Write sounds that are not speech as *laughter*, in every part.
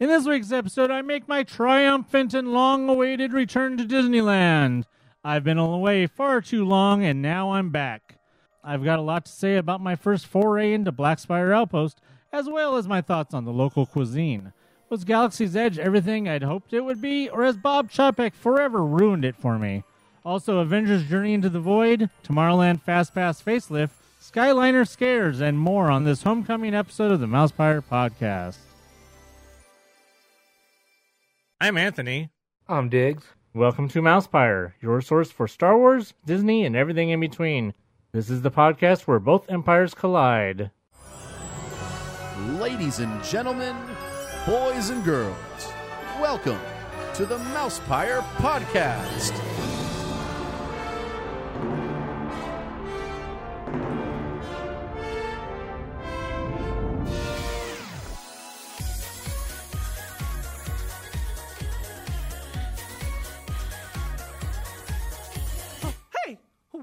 In this week's episode, I make my triumphant and long awaited return to Disneyland. I've been away far too long, and now I'm back. I've got a lot to say about my first foray into Black Spire Outpost, as well as my thoughts on the local cuisine. Was Galaxy's Edge everything I'd hoped it would be, or has Bob Chapek forever ruined it for me? Also, Avengers Journey into the Void, Tomorrowland Fast Pass Facelift, Skyliner Scares, and more on this homecoming episode of the Mousepire Podcast. I'm Anthony. I'm Diggs. Welcome to Mousepire, your source for Star Wars, Disney, and everything in between. This is the podcast where both empires collide. Ladies and gentlemen, boys and girls, welcome to the Mousepire Podcast.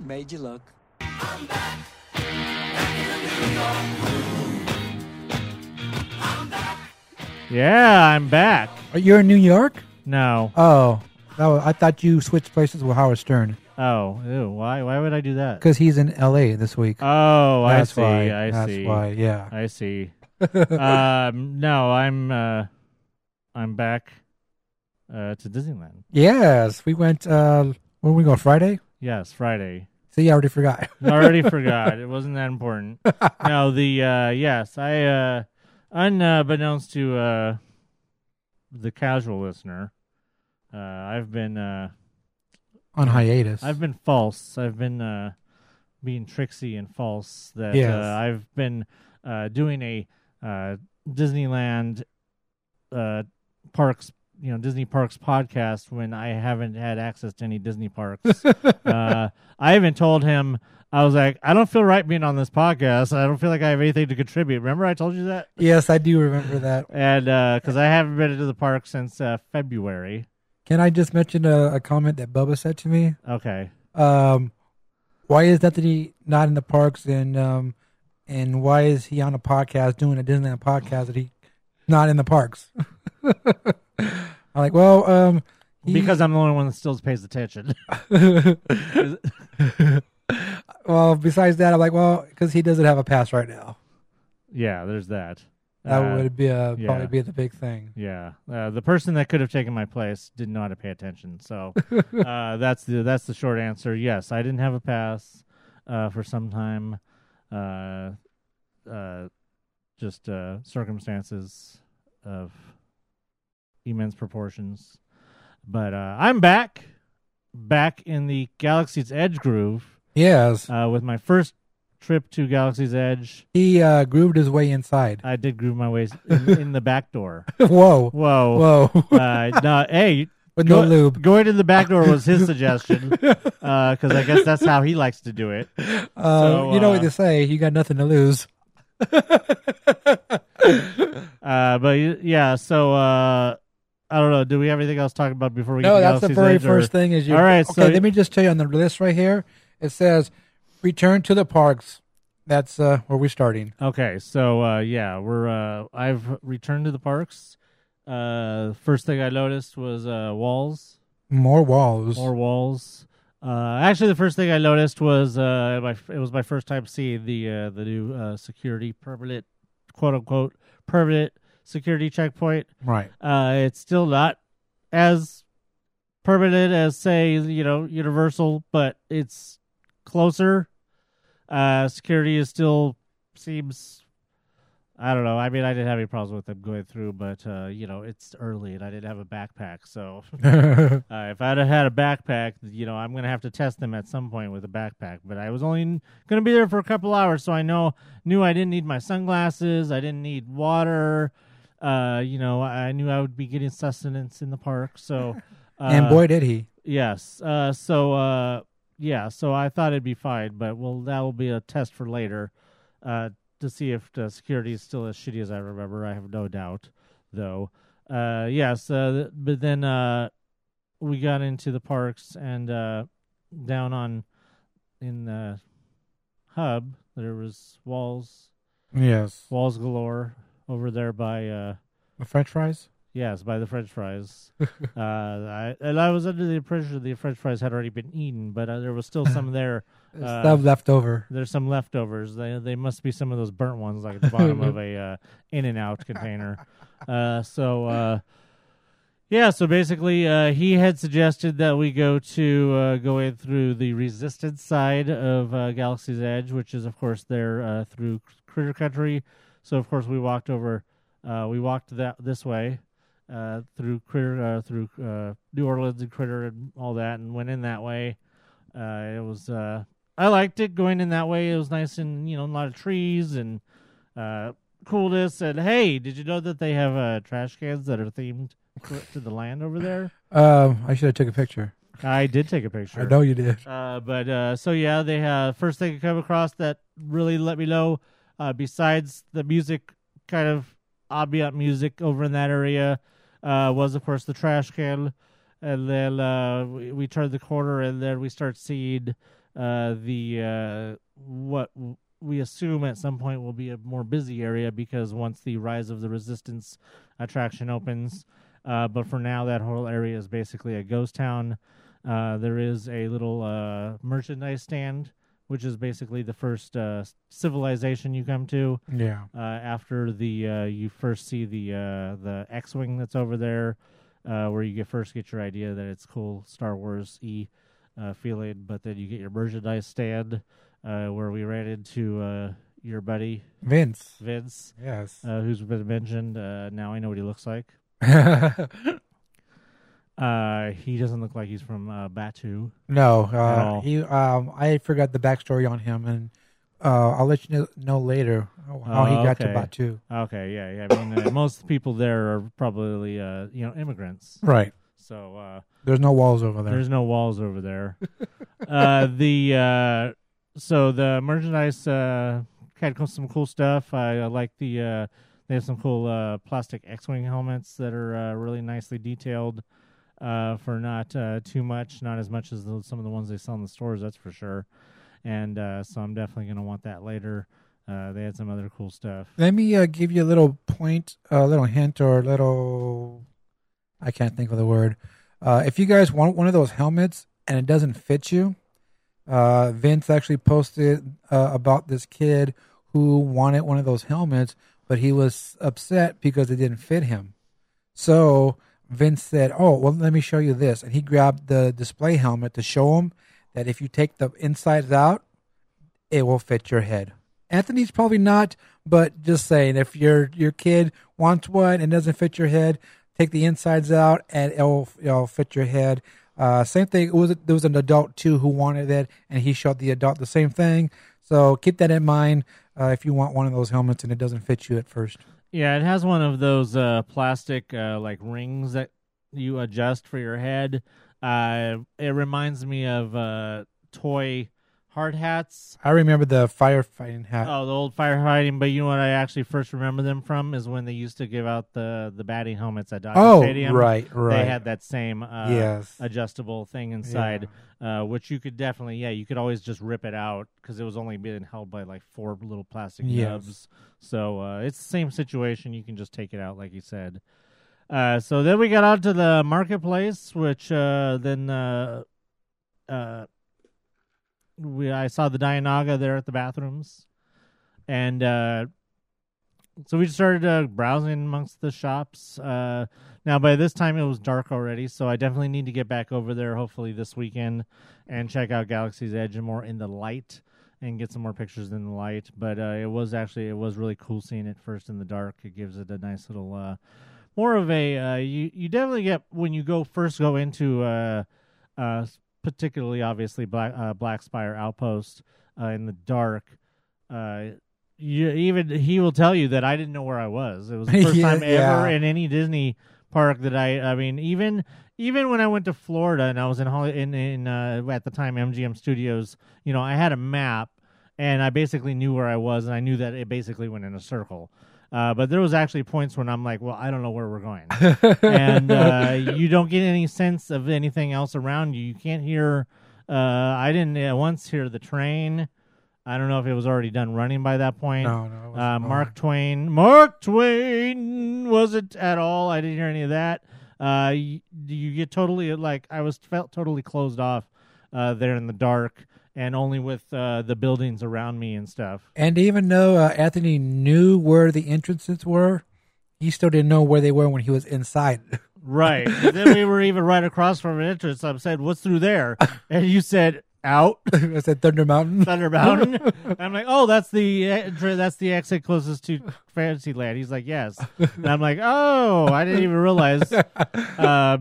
Made you look. Yeah, I'm back. You're you in New York? No. Oh, that was, I thought you switched places with Howard Stern Oh, ew, why? Why would I do that? because he's in L.A. this week. Oh, I see. why. I That's see. why. Yeah. I see. *laughs* um, no, I'm. Uh, I'm back uh, to Disneyland. Yes, we went. Uh, when we go Friday? Yes, Friday. See, I already forgot. I already *laughs* forgot. It wasn't that important. No, the uh yes, I uh unbeknownst to uh the casual listener, uh I've been uh on hiatus. I've been false. I've been uh being tricksy and false that Yes. uh, I've been uh doing a uh Disneyland uh parks you know Disney Parks podcast when I haven't had access to any Disney parks. *laughs* uh, I even told him I was like, I don't feel right being on this podcast. I don't feel like I have anything to contribute. Remember I told you that? yes, I do remember that. And because I haven't been to the park since uh, February. Can I just mention a, a comment that Bubba said to me? Okay. Um, why is he not in the parks and um, and why is he on a podcast doing a Disneyland podcast that he not in the parks? *laughs* I'm like, well, um, he- Because I'm the only one that still pays attention. *laughs* well, besides that, I'm like, well, because he doesn't have a pass right now. yeah, there's that. That Uh, would be a, yeah. probably be the big thing. Yeah, uh, the person that could have taken my place didn't know how to pay attention. So *laughs* uh, that's the that's the short answer. Yes, I didn't have a pass uh, for some time. Uh, uh, just uh, circumstances of immense proportions. But uh, I'm back, back in the Galaxy's Edge groove Yes, uh, with my first trip to Galaxy's Edge. he uh, grooved his way inside. I did groove my way *laughs* in, in the back door. whoa, Whoa. whoa, *laughs* Uh, no, hey, with go- no lube. Going to the back door was his *laughs* suggestion because I guess that's how he likes to do it. Uh, so, you know uh, what they say? You got nothing to lose. Uh, but yeah, so uh, I don't know. Do we have anything else to talk about before we get No, to that's the very Edge, or- first thing. Is you? All right, Okay, so- let me just tell you on the list right here. It says, "Return to the parks." That's uh, where we're starting. Okay, so uh, yeah, we're uh, I've returned to the parks. Uh, first thing I noticed was uh, walls. More walls. More walls. Uh, actually, the first thing I noticed was uh, my it was my first time seeing the uh, the new uh, security permanent, quote unquote, permanent security checkpoint. Right. Uh, it's still not as permanent as say you know Universal, but it's closer. Uh, security is still seems I don't know. I mean, I didn't have any problems with them going through, but uh, you know, it's early and I didn't have a backpack. So *laughs* *laughs* uh, if I'd have had a backpack, you know, I'm gonna have to test them at some point with a backpack. But I was only gonna be there for a couple hours, so I know knew I didn't need my sunglasses. I didn't need water. Uh, you know, I knew I would be getting sustenance in the park. So, *laughs* uh, and boy, did he. Yes. Uh, so uh, yeah. So I thought it'd be fine, but well, that will be a test for later, uh, to see if the security is still as shitty as I remember. I have no doubt, though. Uh, yes. Uh, but then uh, we got into the parks and uh, down on in the hub there was walls, Yes. walls galore over there by uh, The French fries. Yes, by the French fries. *laughs* uh, I, and I was under the impression that the French fries had already been eaten, but uh, there was still some *laughs* there. Uh, Stuff left over. There's some leftovers. They they must be some of those burnt ones, like at the bottom of *laughs* a uh, In and Out container. Uh, so uh, yeah, so basically, uh, he had suggested that we go to uh, go in through the resistance side of uh, Galaxy's Edge, which is of course there uh, through Critter Country. So of course we walked over. Uh, we walked that this way uh, through Critter, uh, through uh, New Orleans and Critter and all that, and went in that way. Uh, it was uh, I liked it going in that way. It was nice and you know a lot of trees and uh, coolness. And hey, did you know that they have uh, trash cans that are themed to, to the land over there? Um, I should have took a picture. I did take a picture. I know you did. Uh, but uh, so yeah, they have first thing I come across that really let me know. Uh, besides the music, kind of ambient music over in that area, uh, was of course the trash can, and then uh, we, we turned the corner and then we start seeing uh, the uh, what we assume at some point will be a more busy area because once the Rise of the Resistance attraction opens. Uh, but for now, that whole area is basically a ghost town. Uh, there is a little uh, merchandise stand, which is basically the first uh, civilization you come to. Yeah. Uh, after the uh, you first see the uh, the X-wing that's over there, uh, where you get first get your idea that it's cool Star Wars e uh, feeling, but then you get your merchandise stand, uh, where we ran into uh, your buddy Vince. Vince, Yes. uh, who's been mentioned. Uh, now I know what he looks like. *laughs* Uh, he doesn't look like he's from uh, Batuu. no, uh, he. Um, I forgot the backstory on him, and uh, I'll let you know, know later how how he Oh, got to. Batuu. Okay, yeah, yeah. I mean, uh, most people there are probably uh, you know immigrants. Right. So uh, There's no walls over there. there's no walls over there. *laughs* uh, the uh, so the merchandise uh, had some cool stuff. I, I like the uh, they have some cool uh, plastic X-wing helmets that are uh, really nicely detailed. Uh, for not uh, too much, not as much as the, some of the ones they sell in the stores, that's for sure. And uh, so I'm definitely gonna want that later. Uh, they had some other cool stuff. Let me uh, give you a little point, a little hint, or a little. I can't think of the word. Uh, if you guys want one of those helmets and it doesn't fit you, Vince actually posted about this kid who wanted one of those helmets, but he was upset because it didn't fit him. So Vince said, "Oh, well, let me show you this," and he grabbed the display helmet to show him that if you take the insides out, it will fit your head. Anthony's probably not, but just saying, if your your kid wants one and doesn't fit your head, take the insides out and it'll it'll fit your head. Uh, same thing. It was there was an adult too who wanted it, and he showed the adult the same thing. So keep that in mind uh, if you want one of those helmets and it doesn't fit you at first. Yeah, it has one of those uh, plastic uh, like rings that you adjust for your head. Uh, it reminds me of uh, toy hard hats. I remember the firefighting hat. Oh, the old firefighting. But you know what? I actually first remember them from is when they used to give out the the batting helmets at Dodger Oh, Stadium. right, right. They had that same uh, Yes. adjustable thing inside, uh, which you could definitely yeah you could always just rip it out because it was only being held by like four little plastic Yes. nubs. So uh, it's the same situation. You can just take it out like you said. Uh, so then we got out to the marketplace, which uh, then uh, uh, we I saw the dianoga there at the bathrooms, and uh, so we just started uh, browsing amongst the shops. Uh, now by this time it was dark already, so I definitely need to get back over there. Hopefully this weekend and check out Galaxy's Edge more in the light. and get some more pictures in the light. But uh, it was actually it was really cool seeing it first in the dark. It gives it a nice little uh, more of a uh, you you definitely get when you go first go into uh, uh, particularly obviously Black uh, Black Spire Outpost uh, in the dark. Uh, you, even he will tell you that I didn't know where I was. It was the *laughs* first Yeah, time ever yeah. in any Disney park that I. I mean, even even when I went to Florida and I was in Holly, in in uh, at the time MGM Studios, you know, I had a map and I basically knew where I was, and I knew that it basically went in a circle. Uh, but there was actually points when I'm like, well, I don't know where we're going, *laughs* and uh, you don't get any sense of anything else around you. You can't hear. Uh, I didn't uh, once hear the train. I don't know if it was already done running by that point. No, no. it was- Uh. Mark Twain. Mark Twain wasn't at all. I didn't hear any of that. Uh, you, you get totally like I was felt totally closed off uh, there in the dark and only with uh, the buildings around me and stuff. And even though uh, Anthony knew where the entrances were, he still didn't know where they were when he was inside. *laughs* Right. And then we were even right across from an entrance. I said, "What's through there?" *laughs* And you said, "Out." *laughs* I said Thunder Mountain. Thunder Mountain. I'm like, oh, that's the eh, that's the exit closest to Fantasyland. He's like, yes. And I'm like, oh, I didn't even realize. Uh,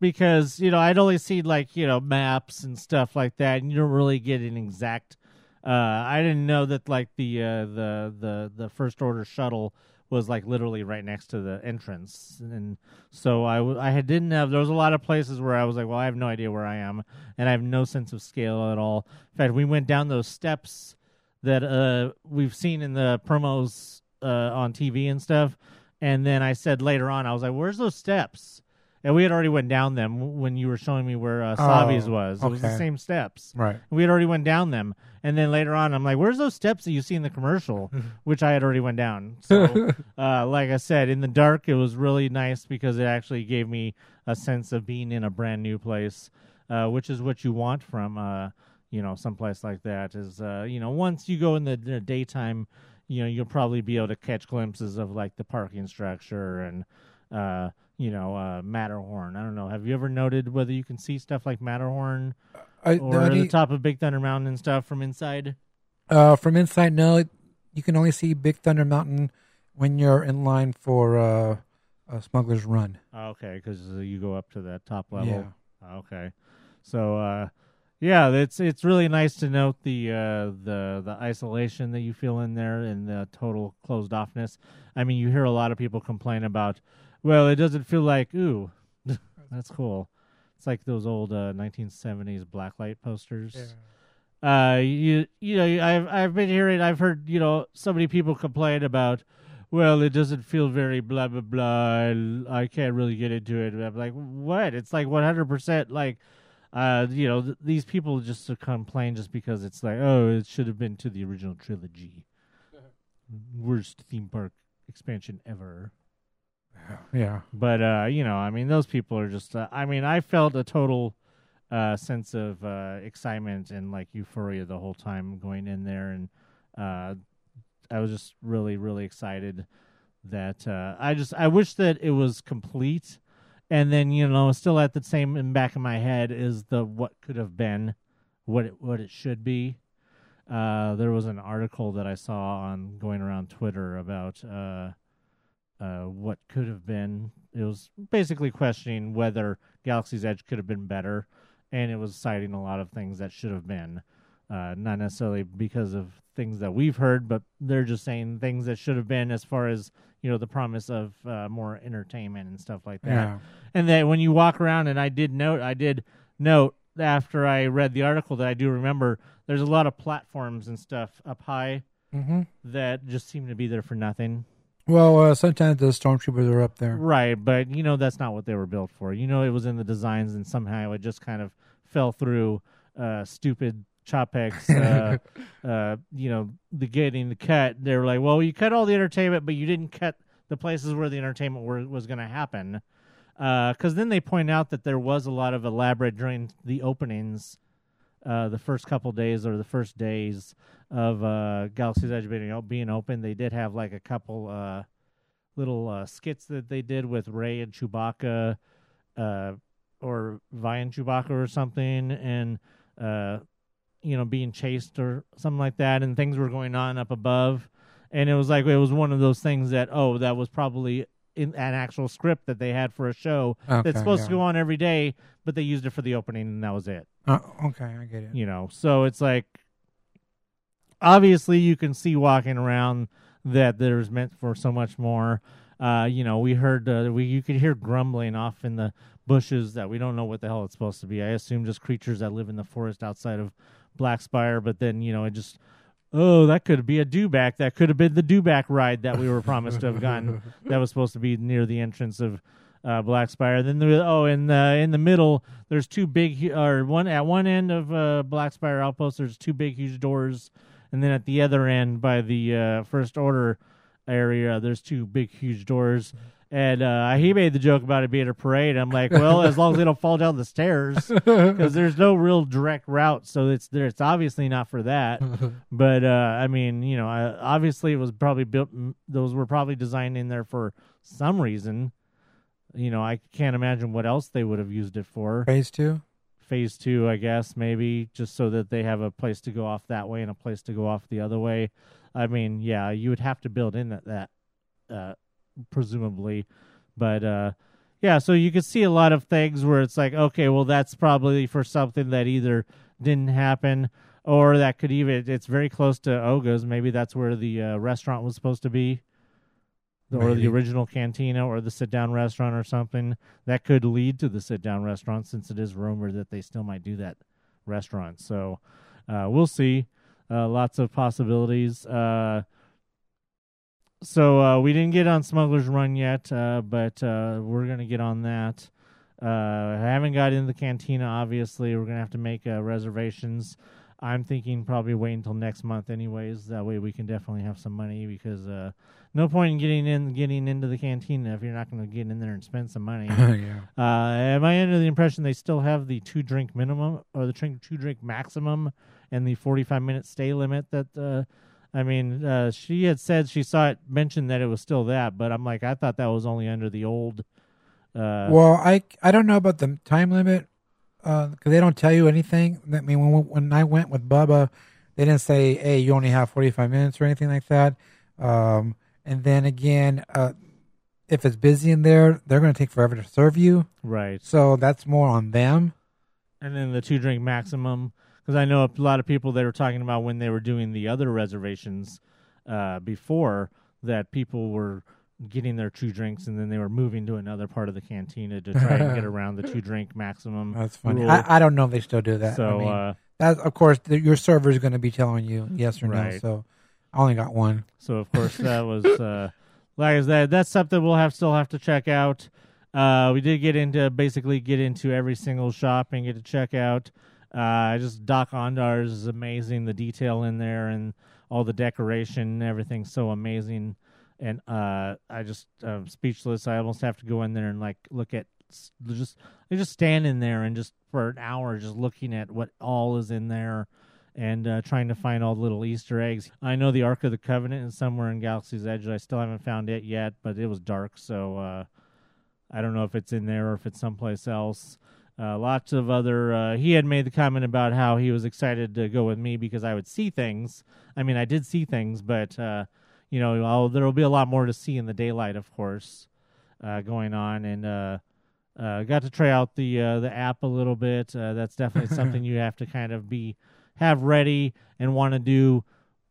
because you know, I'd only seen like you know maps and stuff like that, and you don't really get an exact. Uh, I didn't know that like the uh, the the the first order shuttle was like literally right next to the entrance, and so I w- I had didn't have. There was a lot of places where I was like, well, I have no idea where I am, and I have no sense of scale at all. In fact, we went down those steps that uh we've seen in the promos uh on TV and stuff, and then I said later on, I was like, where's those steps? And we had already went down them when you were showing me where uh, Savi's Oh, was. It was the same steps. Right. We had already went down them, and then later on, I'm like, "Where's those steps that you see in the commercial?" *laughs* Which I had already went down. So, *laughs* uh, like I said, in the dark, it was really nice because it actually gave me a sense of being in a brand new place, uh, which is what you want from, uh, you know, someplace like that. Is uh, you know, once you go in the, the daytime, you know, you'll probably be able to catch glimpses of like the parking structure and. Uh, you know, uh, Matterhorn. I don't know. Have you ever noted whether you can see stuff like Matterhorn I, or the top of Big Thunder Mountain and stuff from inside? uh, from inside, no, you can only see Big Thunder Mountain when you're in line for uh, a Smuggler's Run. Oh, okay, because you go up to that top level. Yeah. Okay, so uh, yeah, it's it's really nice to note the uh, the the isolation that you feel in there and the total closed offness. I mean, you hear a lot of people complain about, well, it doesn't feel like ooh, *laughs* that's cool. It's like those old uh, 1970s blacklight posters. Uh, you you know, I've I've been hearing, I've heard you know, so many people complain about. Well, it doesn't feel very blah blah blah. I can't really get into it. I'm like, what? It's like 100 percent like, uh, you know, th- these people just complain just because it's like, oh, it should have been to the original trilogy. *laughs* Worst theme park expansion ever. Yeah. But uh, you know, I mean, those people are just. Uh, I mean, I felt a total uh, sense of uh, excitement and like euphoria the whole time going in there, and uh, I was just really, really excited that uh, I just I wish that it was complete, and then you know, still at the same in back of my head is the what could have been, what it what it should be. Uh, there was an article that I saw on going around Twitter about uh, uh, what could have been. It was basically questioning whether Galaxy's Edge could have been better, and it was citing a lot of things that should have been. Uh, not necessarily because of things that we've heard, but they're just saying things that should have been as far as you know the promise of uh, more entertainment and stuff like that. Yeah. And that when you walk around, and I did note, I did note after I read the article that I do remember there's a lot of platforms and stuff up high hmm that just seem to be there for nothing. Well, uh, sometimes the stormtroopers are up there. Right, but you know that's not what they were built for. You know it was in the designs, and somehow it just kind of fell through. Uh, stupid Chapek's, uh, *laughs* uh, you know, the getting the cut. They were like, well, you cut all the entertainment, but you didn't cut the places where the entertainment were, was going to happen. Because then they point out that there was a lot of elaborate during the openings, uh, the first couple days or the first days of uh, Galaxy's Edge being, being open. They did have like a couple. Uh, little uh, skits that they did with Rey and Chewbacca, uh, or Vi and Chewbacca or something, and uh, you know being chased or something like that, and things were going on up above, and it was like it was one of those things that oh that was probably in an actual script that they had for a show Okay, that's supposed to go on every day, but they used it for the opening and that was it Uh, okay, I get it. you know so it's like obviously you can see walking around that there's meant for so much more uh you know we heard uh, we you could hear grumbling off in the bushes that we don't know what the hell it's supposed to be i assume just creatures that live in the forest outside of black spire but then you know it just oh that could be a dewback that could have been the dewback ride that we were promised to have gotten *laughs* that was supposed to be near the entrance of uh, Black Spire. Then there, oh, in the in the middle, there's two big or one at one end of uh, Black Spire Outpost. There's two big huge doors, and then at the other end by the uh, First Order area, there's two big huge doors. And uh, he made the joke about it being a parade. I'm like, well, as long as they don't fall down the stairs, because there's no real direct route, so it's there. It's obviously not for that. *laughs* But uh, I mean, you know, uh, obviously it was probably built. Those were probably designed in there for some reason. You know, I can't imagine what else they would have used it for. Phase two. Phase two, I guess, maybe just so that they have a place to go off that way and a place to go off the other way. I mean, yeah, you would have to build in that, that uh, presumably, but uh, yeah. So you could see a lot of things where it's like, okay, well, that's probably for something that either didn't happen or that could even. It's very close to Oga's. Maybe that's where the uh, restaurant was supposed to be or the original cantina or the sit down restaurant or something that could lead to the sit down restaurant since it is rumored that they still might do that restaurant. So uh, we'll see. Uh, lots of possibilities. Uh, so uh, we didn't get on smuggler's run yet uh, but uh, we're gonna get on that. Uh, I haven't got in the cantina obviously. We're gonna have to make uh, reservations. I'm thinking probably wait until next month anyways. That way we can definitely have some money because uh, no point in getting in getting into the cantina if you're not going to get in there and spend some money. *laughs* yeah. uh, am I under the impression they still have the two drink minimum or the drink two drink maximum and the 45 minute stay limit? That uh, I mean, uh, she had said she saw it mentioned that it was still that, but I'm like, I thought that was only under the old. Uh, Well, I I don't know about the time limit because they don't tell you anything. I mean, when when I went with Bubba, they didn't say, "Hey, you only have forty five minutes" or anything like that. Um, and then again, uh, if it's busy in there, they're going to take forever to serve you. right. So that's more on them. and then the two drink maximum because I know a lot of people that were talking about when they were doing the other reservations uh, before that people were getting their two drinks and then they were moving to another part of the cantina to try and get *laughs* around the two drink maximum. That's funny. I, I don't know if they still do that. so I mean, uh, that of course the, your server is going to be telling you yes or no. So I only got one. So of course that was uh, like I said, that's something we'll have still have to check out. Uh, we did get into basically get into every single shop and get to check out. Uh, just Doc Ondar's is amazing. The detail in there and all the decoration, and everything's so amazing. And uh, I just uh, speechless. I almost have to go in there and like look at just I just stand in there and just for an hour just looking at what all is in there and uh, trying to find all the little Easter eggs. I know the Ark of the Covenant is somewhere in Galaxy's Edge. I still haven't found it yet, but it was dark, so uh, I don't know if it's in there or if it's someplace else. Uh, lots of other. Uh, he had made the comment about how he was excited to go with me because I would see things. I mean, I did see things, but uh, you know, I'll, there will be a lot more to see in the daylight, of course, uh, going on, and uh, uh, got to try out the uh, the app a little bit. Uh, that's definitely *laughs* something you have to kind of be have ready and want to do.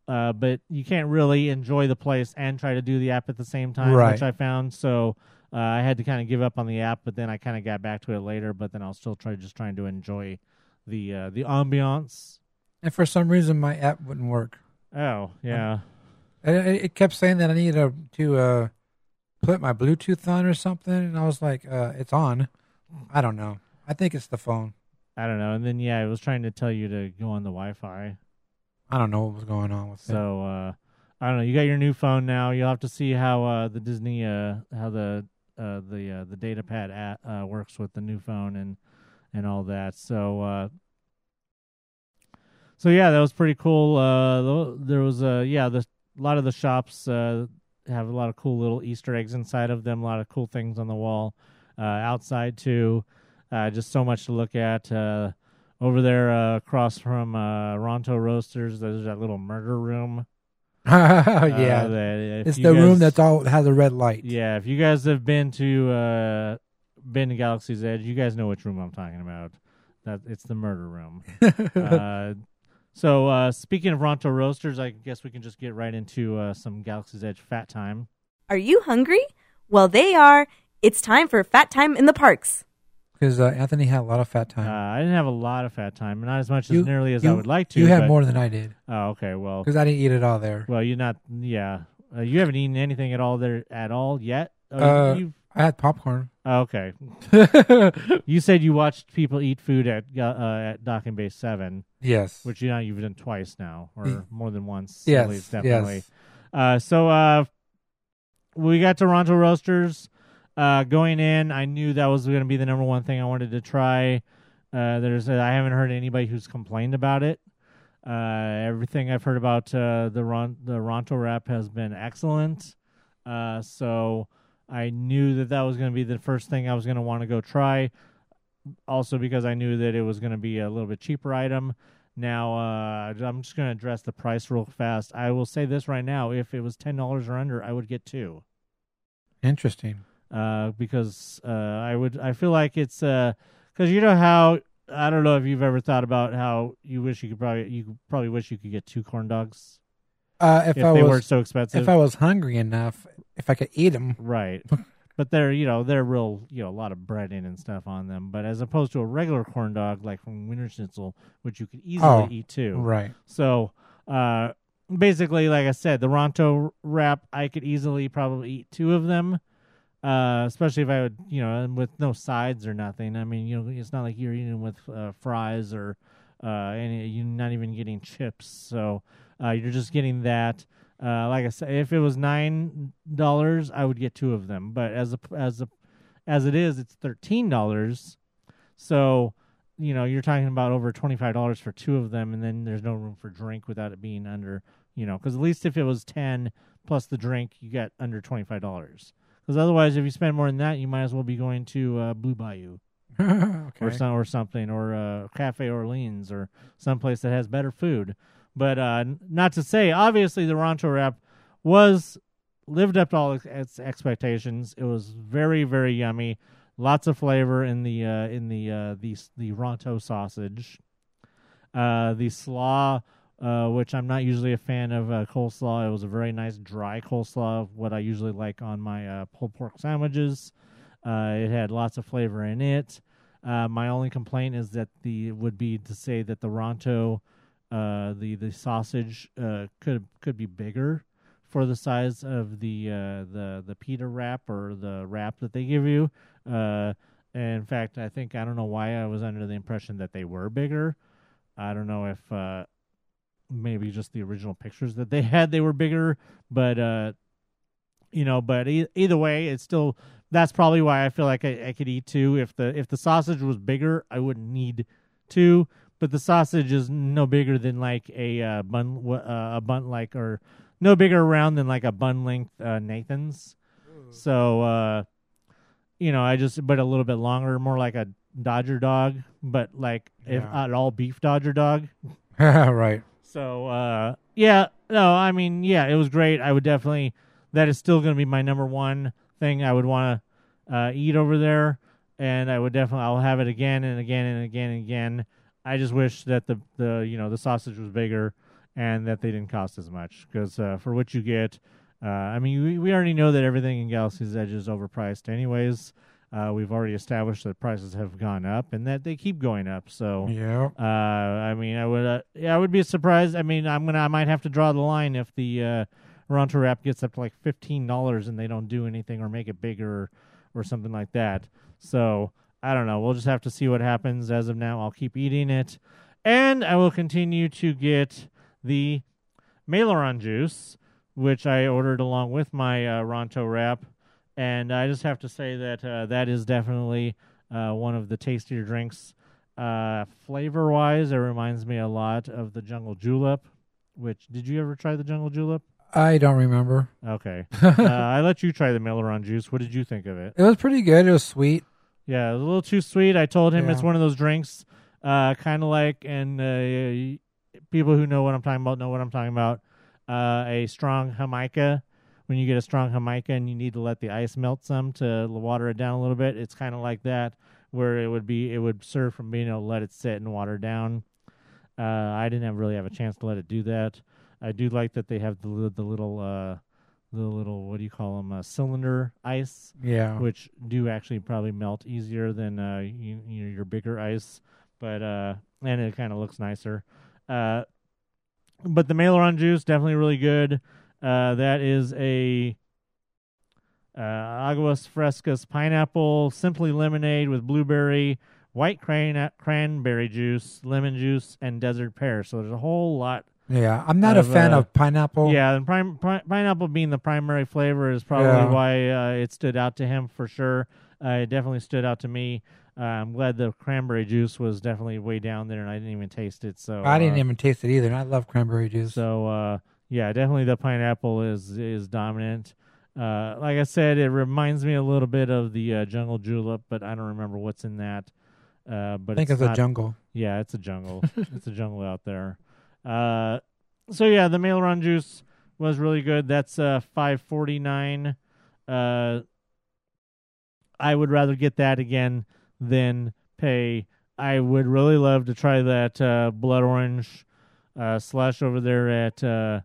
Uh, but you can't really enjoy the place and try to do the app at the same time, Right. which I found. So uh, I had to kind of give up on the app, but then I kind of got back to it later. But then I'll still try just trying to enjoy the uh, the ambiance. And for some reason, my app wouldn't work. Oh yeah, It, it it kept saying that I needed to, to uh, put my Bluetooth on or something, and I was like, uh, "It's on." I don't know. I think it's the phone. I don't know. And then yeah, I was trying to tell you to go on the Wi-Fi. I don't know what was going on with it. So uh, I don't know. You got your new phone now. You'll have to see how uh, the Disney uh, how the uh, the uh, the data pad at, uh, works with the new phone and and all that. So uh, so yeah, that was pretty cool. Uh, there was uh, yeah, the a lot of the shops uh, have a lot of cool little Easter eggs inside of them. A lot of cool things on the wall uh, outside too. Uh, just so much to look at. Uh, over there uh, across from uh, Ronto Roasters. There's that little murder room. *laughs* yeah, Uh, that it's you the room guys- that's all has a red light. Yeah, if you guys have been to uh, been to Galaxy's Edge, you guys know which room I'm talking about. That it's the murder room. *laughs* uh, so uh, speaking of Ronto Roasters, I guess we can just get right into uh, some Galaxy's Edge fat time. Are you hungry? Well, they are. It's time for Fat Time in the Parks. Because uh, Anthony had a lot of fat Uh, time. I didn't have a lot of fat time, not as much as You- nearly as I you- would like to. you had but- more than I did Oh, okay. Well, because I didn't eat it all there. well, you're not. Yeah, uh, you haven't eaten anything at all there at all yet. Oh, Uh, you, I had popcorn. oh, okay. *laughs* you said you watched people eat food at uh, at Docking Bay Seven, yes. which you know you've done twice now, or more than once. yes. at least, definitely. Yes. Uh, so uh, we got Ronto Roasters. Uh, going in, I knew that was going to be the number one thing I wanted to try. Uh, there's, I haven't heard anybody who's complained about it. Uh, everything I've heard about uh, the Ron, the Ronto wrap has been excellent. Uh, so I knew that that was going to be the first thing I was going to want to go try. Also, because I knew that it was going to be a little bit cheaper item. Now, uh, I'm just going to address the price real fast. I will say this right now: if it was ten dollars or under, I would get two. Interesting. Uh, because uh, I would, I feel like it's because you know how I don't know if you've ever thought about how you wish you could probably you probably wish you could get two corn dogs Uh, if, if, I they was weren't so expensive. if I was hungry enough, if I could eat them, Right. *laughs* but they're, you know, they're real, you know, a lot of breading and stuff on them. But as opposed to a regular corn dog like from Wienerschnitzel, which you could easily Oh, eat too. right? So, uh, basically, like I said, the Ronto wrap, I could easily probably eat two of them. Uh, especially if I would, you know, with no sides or nothing. I mean, you know, it's not like you're eating with uh, fries or uh, any. You're not even getting chips, so uh, you're just getting that. Uh, like I said, if it was nine dollars, I would get two of them. But as a as a as it is, it's thirteen dollars. So you know, you're talking about over twenty five dollars for two of them, and then there's no room for drink without it being under. You know, because at least if it was ten plus the drink, you get under twenty five dollars. Because otherwise, if you spend more than that, you might as well be going to uh, Blue Bayou *laughs* or some or something or uh, Cafe Orleans or someplace that has better food. But uh, not to say, obviously, the Ronto wrap was lived up to all its- its expectations. It was very, very yummy. Lots of flavor in the uh, in the uh, the the Ronto sausage. Uh, the slaw, uh, which I'm not usually a fan of uh, coleslaw. It was a very nice dry coleslaw, what I usually like on my uh, pulled pork sandwiches. Uh, it had lots of flavor in it. Uh, my only complaint is that the would be to say that the Ronto, uh, the the sausage could could be bigger for the size of the the the pita wrap or the wrap that they give you. And in fact, I think I don't know why I was under the impression that they were bigger. I don't know if uh, maybe just the original pictures that they had they were bigger, but uh, you know, but e- either way, it's still that's probably why I feel like I, I could eat two. If the if the sausage was bigger, I wouldn't need two. But the sausage is no bigger than like a uh, bun, uh, a bun like or no bigger around than like a bun length uh, Nathan's. So uh, you know, I just but a little bit longer, more like a Dodger dog, but like if Yeah. at all beef Dodger dog. *laughs* right. So uh yeah, no, I mean, yeah, it was great. I would definitely that is still going to be my number one thing I would want to uh eat over there and I would definitely I'll have it again and again and again and again. I just wish that the the you know, the sausage was bigger and that they didn't cost as much cuz uh, for what you get uh I mean, we, we already know that everything in Galaxy's Edge is overpriced anyways. Uh, we've already established that prices have gone up and that they keep going up. So, Yeah. uh, I mean, I would, uh, yeah, I would be surprised. I mean, I'm gonna, I might have to draw the line if the uh, Ronto wrap gets up to like fifteen dollars and they don't do anything or make it bigger or, or something like that. So I don't know. We'll just have to see what happens. As of now, I'll keep eating it, and I will continue to get the Meiloorun juice, which I ordered along with my uh, Ronto wrap. And I just have to say that uh, that is definitely uh, one of the tastier drinks. Uh, flavor wise, it reminds me a lot of the Jungle Julep. Which did you ever try the Jungle Julep? I don't remember. Okay, *laughs* uh, I let you try the Meiloorun juice. What did you think of it? It was pretty good. It was sweet. Yeah, it was a little too sweet. I told him Yeah. it's one of those drinks Uh, kind of like, and uh, people who know what I'm talking about know what I'm talking about. Uh, a strong Jamaica. When you get a strong Jamaica and you need to let the ice melt some to water it down a little bit, it's kind of like that, where it would be, it would serve from being able to let it sit and water down. Uh, I didn't have, really have a chance to let it do that. I do like that they have the the little uh, the little what do you call them uh, cylinder ice, Yeah. which do actually probably melt easier than uh, you, you know, your bigger ice, but uh, and it kind of looks nicer. Uh, but the Meiloorun juice definitely really good. Uh, that is a uh, Aguas Frescas pineapple, simply lemonade with blueberry, white cran- cranberry juice, lemon juice, and desert pear. So there's a whole lot. Yeah. I'm not a fan uh, of pineapple. Yeah, and prim- pi- pineapple being the primary flavor is probably Yeah. why uh, it stood out to him for sure. Uh, it definitely stood out to me. Uh, I'm glad the cranberry juice was definitely way down there, and I didn't even taste it. So I didn't uh, even taste it either. And I love cranberry juice. so uh, yeah, definitely the pineapple is is dominant. Uh, like I said, it reminds me a little bit of the uh, jungle julep, but I don't remember what's in that. Uh, but I think it's, it's, not, a jungle. Yeah, it's a jungle. *laughs* it's a jungle out there. Uh, so yeah, the Meiloorun juice was really good. That's uh five forty nine. Uh, I would rather get that again than pay. I would really love to try that uh, blood orange uh, slush over there at uh,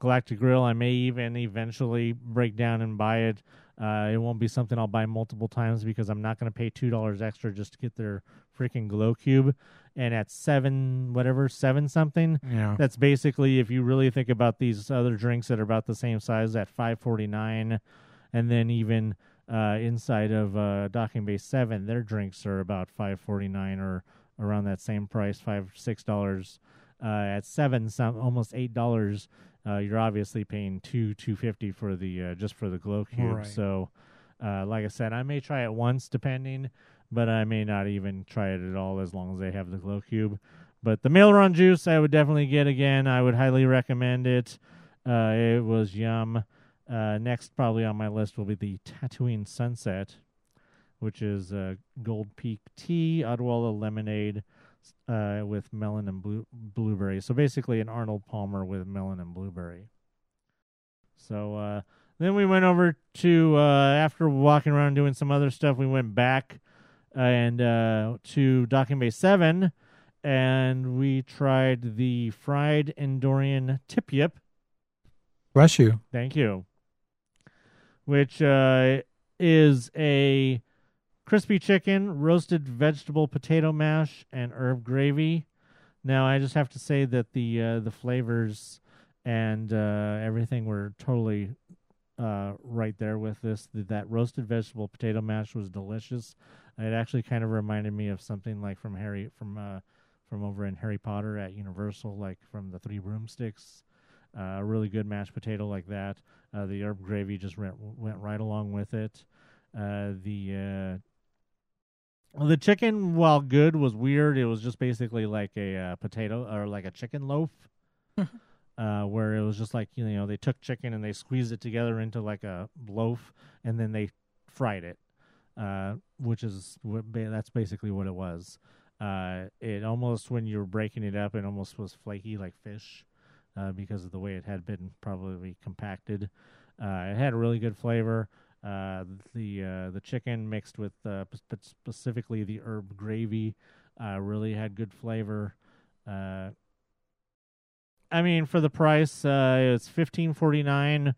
Galactic Grill. I may even eventually break down and buy it. Uh, it won't be something I'll buy multiple times because I'm not going to pay two dollars extra just to get their freaking glow cube. And at seven, whatever, seven something, Yeah. that's basically if you really think about these other drinks that are about the same size at five forty nine, and then even uh, inside of uh, Docking Bay Seven, their drinks are about five forty nine or around that same price, five six dollars. Uh, at seven, some almost eight dollars. Uh, you're obviously paying two two fifty for the uh, just for the glow cube. Right. So, uh, like I said, I may try it once, depending, but I may not even try it at all as long as they have the glow cube. But the Meiloorun juice, I would definitely get again. I would highly recommend it. Uh, it was yum. Uh, next, probably on my list will be the Tatooine Sunset, which is uh, Gold Peak tea, Odwalla lemonade uh, with melon and blue- blueberry. So basically, an Arnold Palmer with melon and blueberry. So uh, then we went over to uh, after walking around doing some other stuff. We went back and uh, to Docking Bay Seven, and we tried the fried Endorian tip yip. Bless you. Thank you. Which uh, is a crispy chicken, roasted vegetable potato mash, and herb gravy. Now, I just have to say that the uh, the flavors and uh, everything were totally uh, right there with this. Th- That roasted vegetable potato mash was delicious. It actually kind of reminded me of something like from Harry from uh, from over in Harry Potter at Universal, like from the Three Broomsticks. Uh, a really good mashed potato like that. Uh, the herb gravy just went went right along with it. The well, the chicken, while good, was weird. It was just basically like a uh, potato or like a chicken loaf, *laughs* uh, where it was just like you know they took chicken and they squeezed it together into like a loaf and then they fried it, uh, which is what ba- that's basically what it was. Uh, it almost when you were breaking it up, it almost was flaky like fish uh, because of the way it had been probably compacted. Uh, it had a really good flavor. Uh, the uh, the chicken mixed with uh, sp- specifically the herb gravy uh, really had good flavor. Uh, I mean, for the price, uh, it's fifteen forty nine.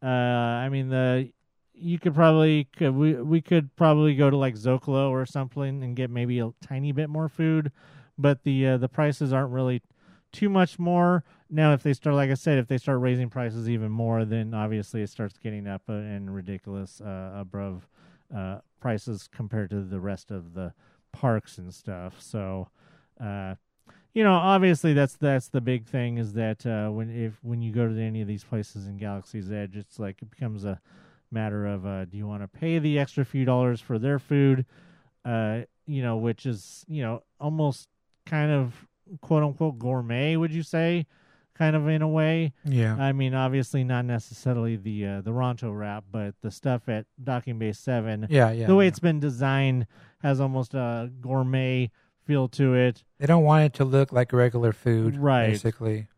I mean, the you could probably could, we we could probably go to like Zocalo or something and get maybe a tiny bit more food, but the the prices aren't really too much more. Now, if they start, like I said, if they start raising prices even more, then obviously it starts getting up uh, and ridiculous uh, above uh, prices compared to the rest of the parks and stuff. So, uh, you know, obviously that's that's the big thing is that uh, when if when you go to any of these places in Galaxy's Edge, it's like it becomes a matter of uh, do you want to pay the extra few dollars for their food, uh, you know, which is you know almost kind of quote unquote gourmet, would you say? Kind of in a way. Yeah. I mean, obviously not necessarily the uh, the Ronto wrap, but the stuff at Docking Bay Seven. Yeah, yeah, The way yeah. it's been designed has almost a gourmet feel to it. They don't want it to look like regular food, Right. Basically,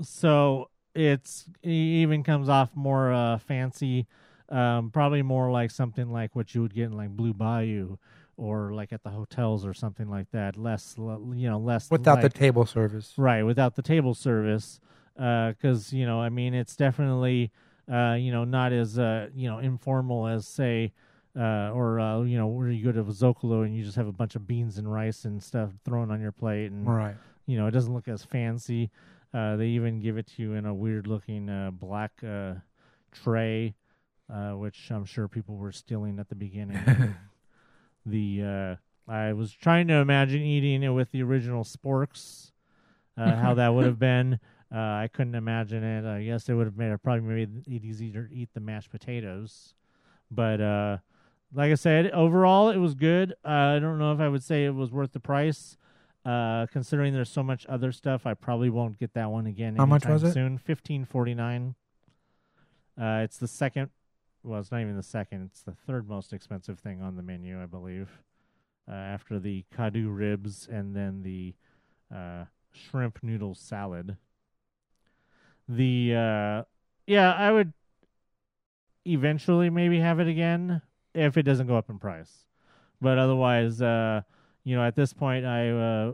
so it's it even comes off more uh, fancy, um, probably more like something like what you would get in like Blue Bayou or like at the hotels or something like that. Less, you know, less without like, the table service. right without the table service, because you know, I mean, it's definitely uh, you know not as uh, you know informal as say. Uh, or uh, you know, where you go to a Zocalo and you just have a bunch of beans and rice and stuff thrown on your plate, and Right. you know, it doesn't look as fancy. Uh, they even give it to you in a weird looking uh, black uh, tray, uh, which I'm sure people were stealing at the beginning. *laughs* the uh, I was trying to imagine eating it with the original sporks, uh, how that would have *laughs* been. Uh, I couldn't imagine it. I guess it would have made it probably made it easier to eat the mashed potatoes, but uh, like I said, overall it was good. Uh, I don't know if I would say it was worth the price. Uh, considering there's so much other stuff, I probably won't get that one again. How much anytime was it? Soon, fifteen forty nine. Uh, it's the second. Well, it's not even the second. It's the third most expensive thing on the menu, I believe, uh, after the Kaadu ribs and then the uh, shrimp noodle salad. The uh, yeah, I would eventually maybe have it again if it doesn't go up in price. But otherwise, uh, you know, at this point, I, uh,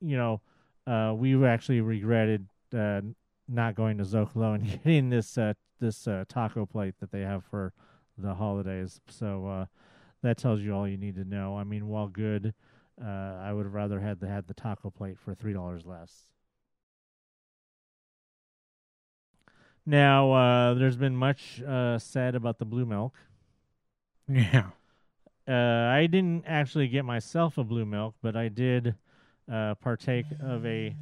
you know, uh, we actually regretted uh, not going to Zocalo and *laughs* getting this uh, this uh, taco plate that they have for the holidays. So uh, that tells you all you need to know. I mean, while good, uh, I would have rather had the had the taco plate for three dollars less. Now, uh, there's been much uh, said about the blue milk. Yeah. Uh, I didn't actually get myself a blue milk, but I did uh, partake of a.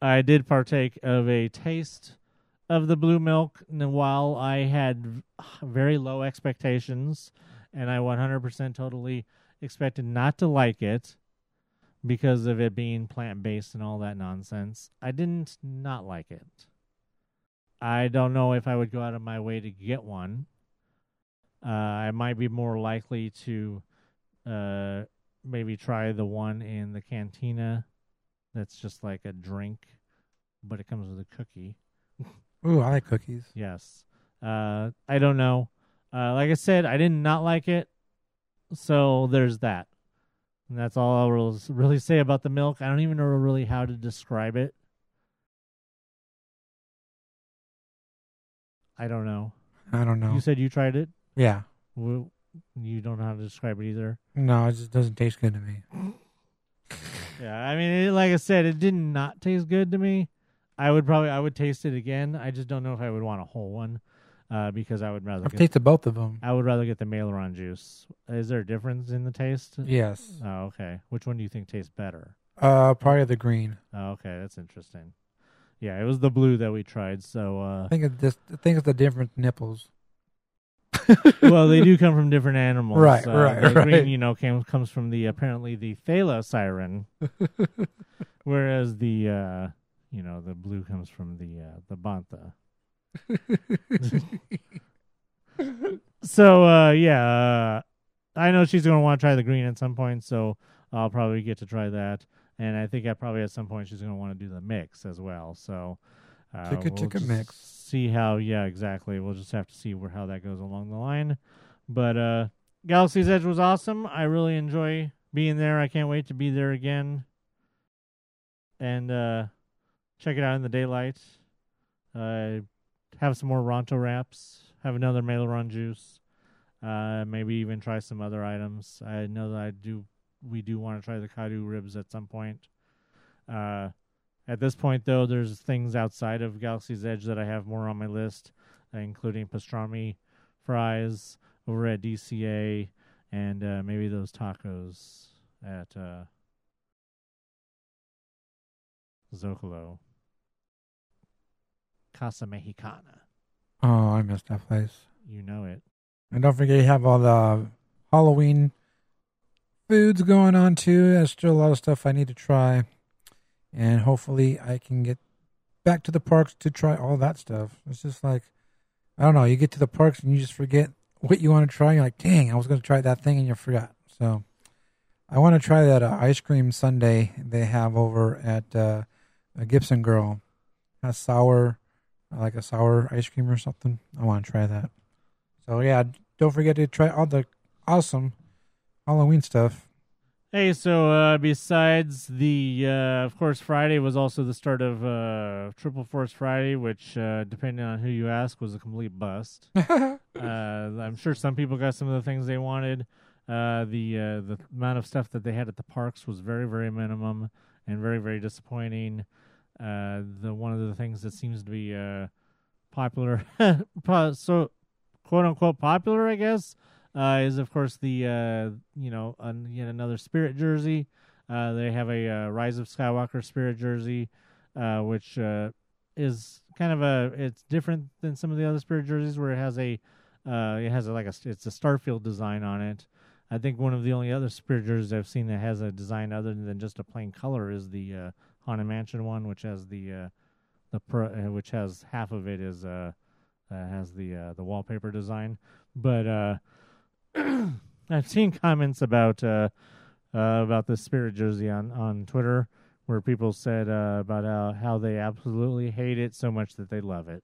I did partake of a taste of the blue milk. And while I had very low expectations, and I 100% totally expected not to like it because of it being plant based and all that nonsense, I didn't not like it. I don't know if I would go out of my way to get one. Uh, I might be more likely to uh, maybe try the one in the cantina that's just like a drink, but it comes with a cookie. Ooh, I like cookies. *laughs* Yes. Uh, I don't know. Uh, like I said, I did not like it, so there's that. And that's all I'll really- really say about the milk. I don't even know really how to describe it. I don't know. I don't know. You said you tried it. yeah. Well, you don't know how to describe it either. No, it just doesn't taste good to me. *laughs* Yeah, I mean, it, like I said, it did not taste good to me. I would probably, I would taste it again. I just don't know if I would want a whole one, uh, because I would rather. I've Get, tasted both of them. I would rather get the Meiloorun juice. Is there a difference in the taste? Yes. Oh, okay. Which one do you think tastes better? Uh, probably the green. Oh, okay, that's interesting. Yeah, it was the blue that we tried. So, uh, I think it's just. I think it's the different nipples. *laughs* well, they do come from different animals. Right, Uh, right, the right. Green, you know, came, comes from the apparently the Thala siren, *laughs* whereas the uh, you know the blue comes from the uh, the Bantha. *laughs* so uh, yeah, uh, I know she's gonna want to try the green at some point, so I'll probably get to try that. And I think I probably at some point she's gonna want to do the mix as well. So uh, Chicka we'll mix. See how? Yeah, exactly. We'll just have to see where how that goes along the line. But uh, Galaxy's Edge was awesome. I really enjoy being there. I can't wait to be there again and uh, check it out in the daylight. Uh, have some more Ronto wraps. Have another Meiloorun juice. Uh, maybe even try some other items. I know that I do. We do want to try the Kaadu ribs at some point. Uh, at this point, though, there's things outside of Galaxy's Edge that I have more on my list, uh, including pastrami fries over at DCA and uh, maybe those tacos at uh, Zocalo. Casa Mexicana. Oh, I missed that place. You know it. And don't forget, you have all the Halloween foods going on too. There's still a lot of stuff I need to try, and hopefully, I can get back to the parks to try all that stuff. It's just like I don't know. You get to the parks and you just forget what you want to try. You're like, dang, I was going to try that thing, and you forgot. So I want to try that uh, ice cream sundae they have over at uh, Gibson Girl. Has sour, like a sour ice cream or something. I want to try that. So yeah, don't forget to try all the awesome Halloween stuff. Hey, so uh, besides the, uh, of course, Friday was also the start of uh, Triple Force Friday, which, uh, depending on who you ask, was a complete bust. *laughs* uh, I'm sure some people got some of the things they wanted. Uh, the uh, the amount of stuff that they had at the parks was very, very minimum and very, very disappointing. Uh, the one of the things that seems to be uh, popular, *laughs* so quote unquote popular, I guess, uh, is of course the uh, you know yet another Spirit jersey. Uh, they have a uh, Rise of Skywalker Spirit jersey, uh, which uh, is kind of a it's different than some of the other Spirit jerseys where it has a it has a, like a it's a Starfield design on it. I think one of the only other Spirit jerseys I've seen that has a design other than just a plain color is the Haunted Mansion one, which has the the pro, which has half of it is uh, has the uh, the wallpaper design, but *clears throat* I've seen comments about uh, uh, about the Spirit jersey on on Twitter where people said uh, about how, how they absolutely hate it so much that they love it.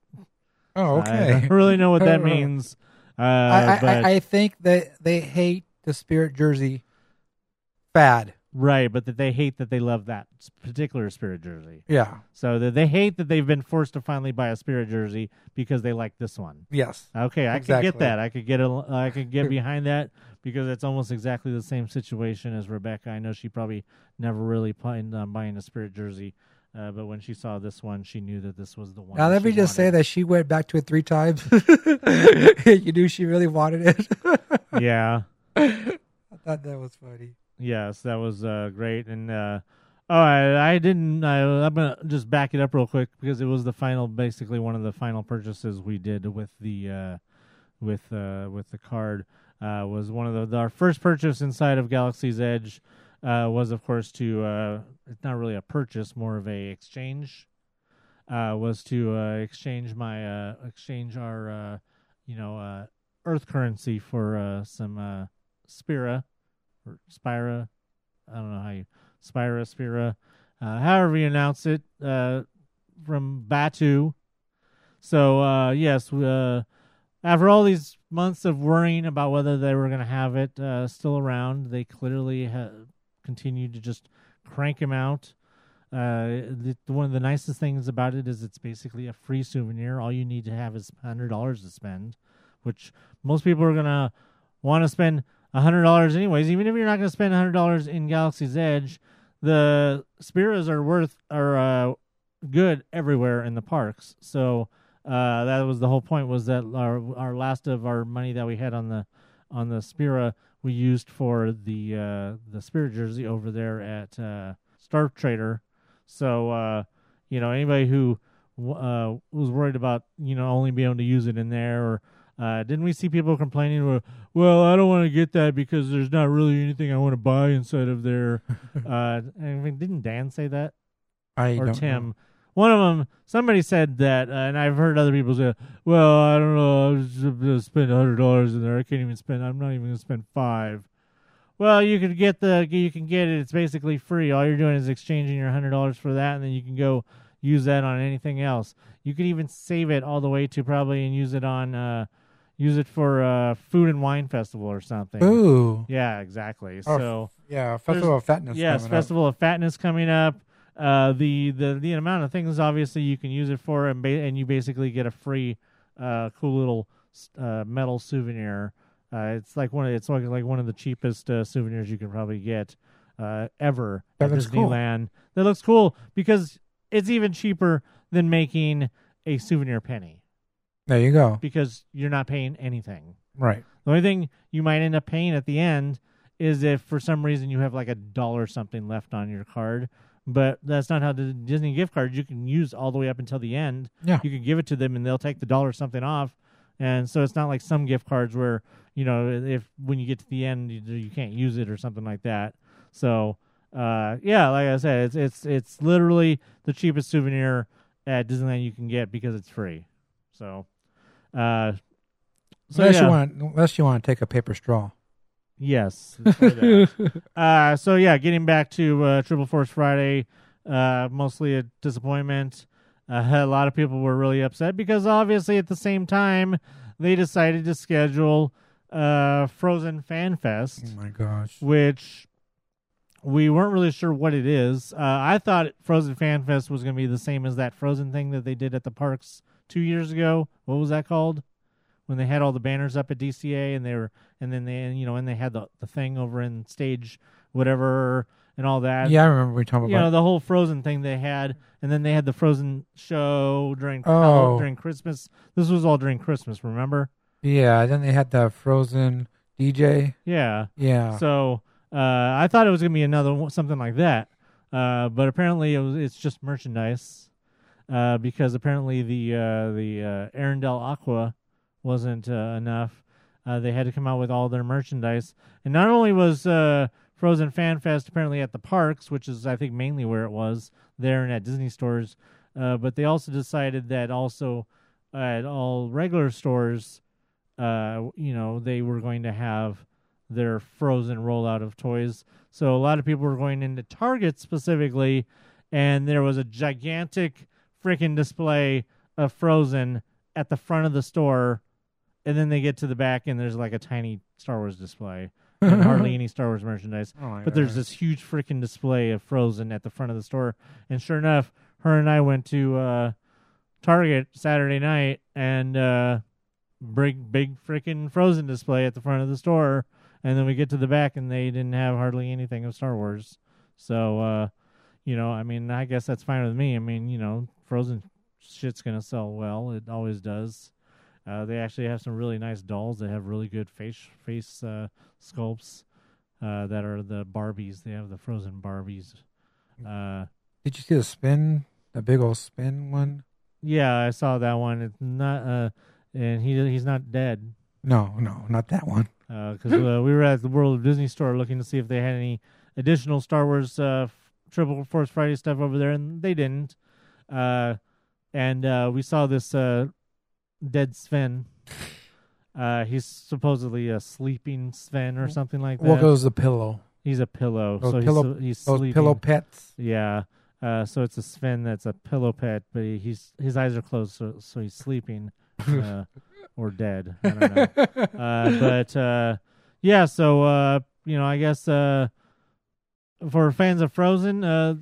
Oh, I okay. don't *laughs* really know what that *laughs* means. Uh, I, but, I, I think that they hate the Spirit jersey fad. Right, but that they hate that they love that particular Spirit jersey. Yeah. So that they hate that they've been forced to finally buy a Spirit jersey because they like this one. Yes. Okay, I could Exactly. get that. I could get a, I could get *laughs* behind that because it's almost exactly the same situation as Rebecca. I know she probably never really planned on buying a Spirit jersey, uh, but when she saw this one, she knew that this was the one. Now let me just say that she went back to it three times. *laughs* *laughs* you knew she really wanted it. yeah, I thought that was funny. Yes, that was uh, great. And uh, oh, I, I didn't. I, I'm gonna just back it up real quick because it was the final, basically one of the final purchases we did with the uh, with uh, with the card. Uh, was one of the our first purchase inside of Galaxy's Edge. Uh, was of course to uh, it's not really a purchase, more of a exchange. Uh, was to uh, exchange my uh, exchange our uh, you know uh, Earth currency for uh, some uh, Spira or Spira. I don't know how you Spira, Spira, uh, however you announce it, uh, from Batuu. So uh, yes, uh, after all these months of worrying about whether they were going to have it uh, still around, they clearly ha- continued to just crank him out. Uh, the, one of the nicest things about it is it's basically a free souvenir. All you need to have is hundred dollars to spend, which most people are gonna want to spend hundred dollars anyways. Even if you're not gonna spend hundred dollars in Galaxy's Edge, the Spiras are worth are uh, good everywhere in the parks. So uh, that was the whole point. Was that our our last of our money that we had on the on the Spira we used for the uh, the Spirit jersey over there at uh, Star Trader. So uh, you know anybody who uh, was worried about you know only being able to use it in there or uh, didn't we see people complaining? Well, well, I don't want to get that because there's not really anything I want to buy inside of there. *laughs* uh, I mean, didn't Dan say that I or don't Tim? know. One of them, somebody said that, uh, and I've heard other people say, "Well, I don't know, I'm just gonna spend hundred dollars in there. I can't even spend. I'm not even gonna spend five. Well, you could get the, you can get it. It's basically free. All you're doing is exchanging your hundred dollars for that, and then you can go use that on anything else. You could even save it all the way to probably and use it on, uh, use it for a food and wine festival or something. Ooh. Yeah, exactly. Oh, so Yeah, Festival of Fatness. yes, coming up. Festival of Fatness coming up. Uh, the the the amount of things obviously you can use it for, and ba- and you basically get a free, uh, cool little uh, metal souvenir. Uh, it's like one of it's like like one of the cheapest uh, souvenirs you can probably get uh, ever That at looks cool. That looks cool because it's even cheaper than making a souvenir penny There you go. because you're not paying anything. Right. The only thing you might end up paying at the end is if for some reason you have like a dollar something left on your card. But that's not how the Disney gift cards you can use all the way up until the end. Yeah. You can give it to them and they'll take the dollar something off. And so it's not like some gift cards where, you know, if when you get to the end you, you can't use it or something like that. So, uh, yeah, like I said, it's it's it's literally the cheapest souvenir at Disneyland you can get because it's free. So, uh, so unless yeah. you want, unless you want to take a paper straw. Yes. it's for that. *laughs* uh, so yeah, getting back to uh, Triple Force Friday, uh, mostly a disappointment. Uh, *laughs* a lot of people were really upset because obviously at the same time they decided to schedule uh, Frozen Fan Fest, Oh my gosh. which we weren't really sure what it is. Uh, I thought Frozen Fan Fest was going to be the same as that Frozen thing that they did at the parks two years ago. What was that called? When they had all the banners up at DCA and they were, and then they, you know, and they had the the thing over in stage whatever and all that. Yeah, I remember we talking You know about. the whole Frozen thing they had, and then they had the Frozen show during Oh. during Christmas. This was all during Christmas, remember? yeah, then they had the Frozen DJ. Yeah. Yeah. So uh, I thought it was gonna be another something like that, uh, but apparently it was, it's just merchandise uh, because apparently the uh, the uh, Arendelle Aqua wasn't uh, enough. Uh, they had to come out with all their merchandise, and not only was uh, Frozen Fan Fest apparently at the parks, which is I think mainly where it was there and at Disney stores, uh, but they also decided that also at all regular stores, uh, you know, they were going to have their frozen rollout of toys. So a lot of people were going into Target specifically, and there was a gigantic freaking display of Frozen at the front of the store, and then they get to the back and there's like a tiny Star Wars display and hardly *laughs* any Star Wars merchandise. Oh but there's this huge freaking display of Frozen at the front of the store, and sure enough, her and I went to uh, Target Saturday night and uh, big big freaking Frozen display at the front of the store, and then we get to the back and they didn't have hardly anything of Star Wars. So, uh, you know, I mean, I guess that's fine with me. I mean, you know, Frozen shit's gonna sell well. It always does. Uh, they actually have some really nice dolls that have really good face face uh, sculpts uh, that are the Barbies. They have the Frozen Barbies. Uh, Did you see the Sven? The big old Sven one? yeah, I saw that one. It's not, uh, and he he's not dead. No, no, not that one. because uh, we were at the World of Disney store looking to see if they had any additional Star Wars uh, Triple Force Friday stuff over there, and they didn't. Uh, and uh, we saw this uh, dead Sven. *sighs* Uh, he's supposedly a sleeping Sven or something like that. What goes the pillow? he's a pillow, Those so he's, pillow- he's Those sleeping. pillow pets. Yeah. Uh, so it's a Sven that's a pillow pet, but he, he's his eyes are closed, so so he's sleeping, uh, *laughs* or dead. I don't know. uh, but uh, yeah, so uh, you know, I guess uh, for fans of Frozen, uh,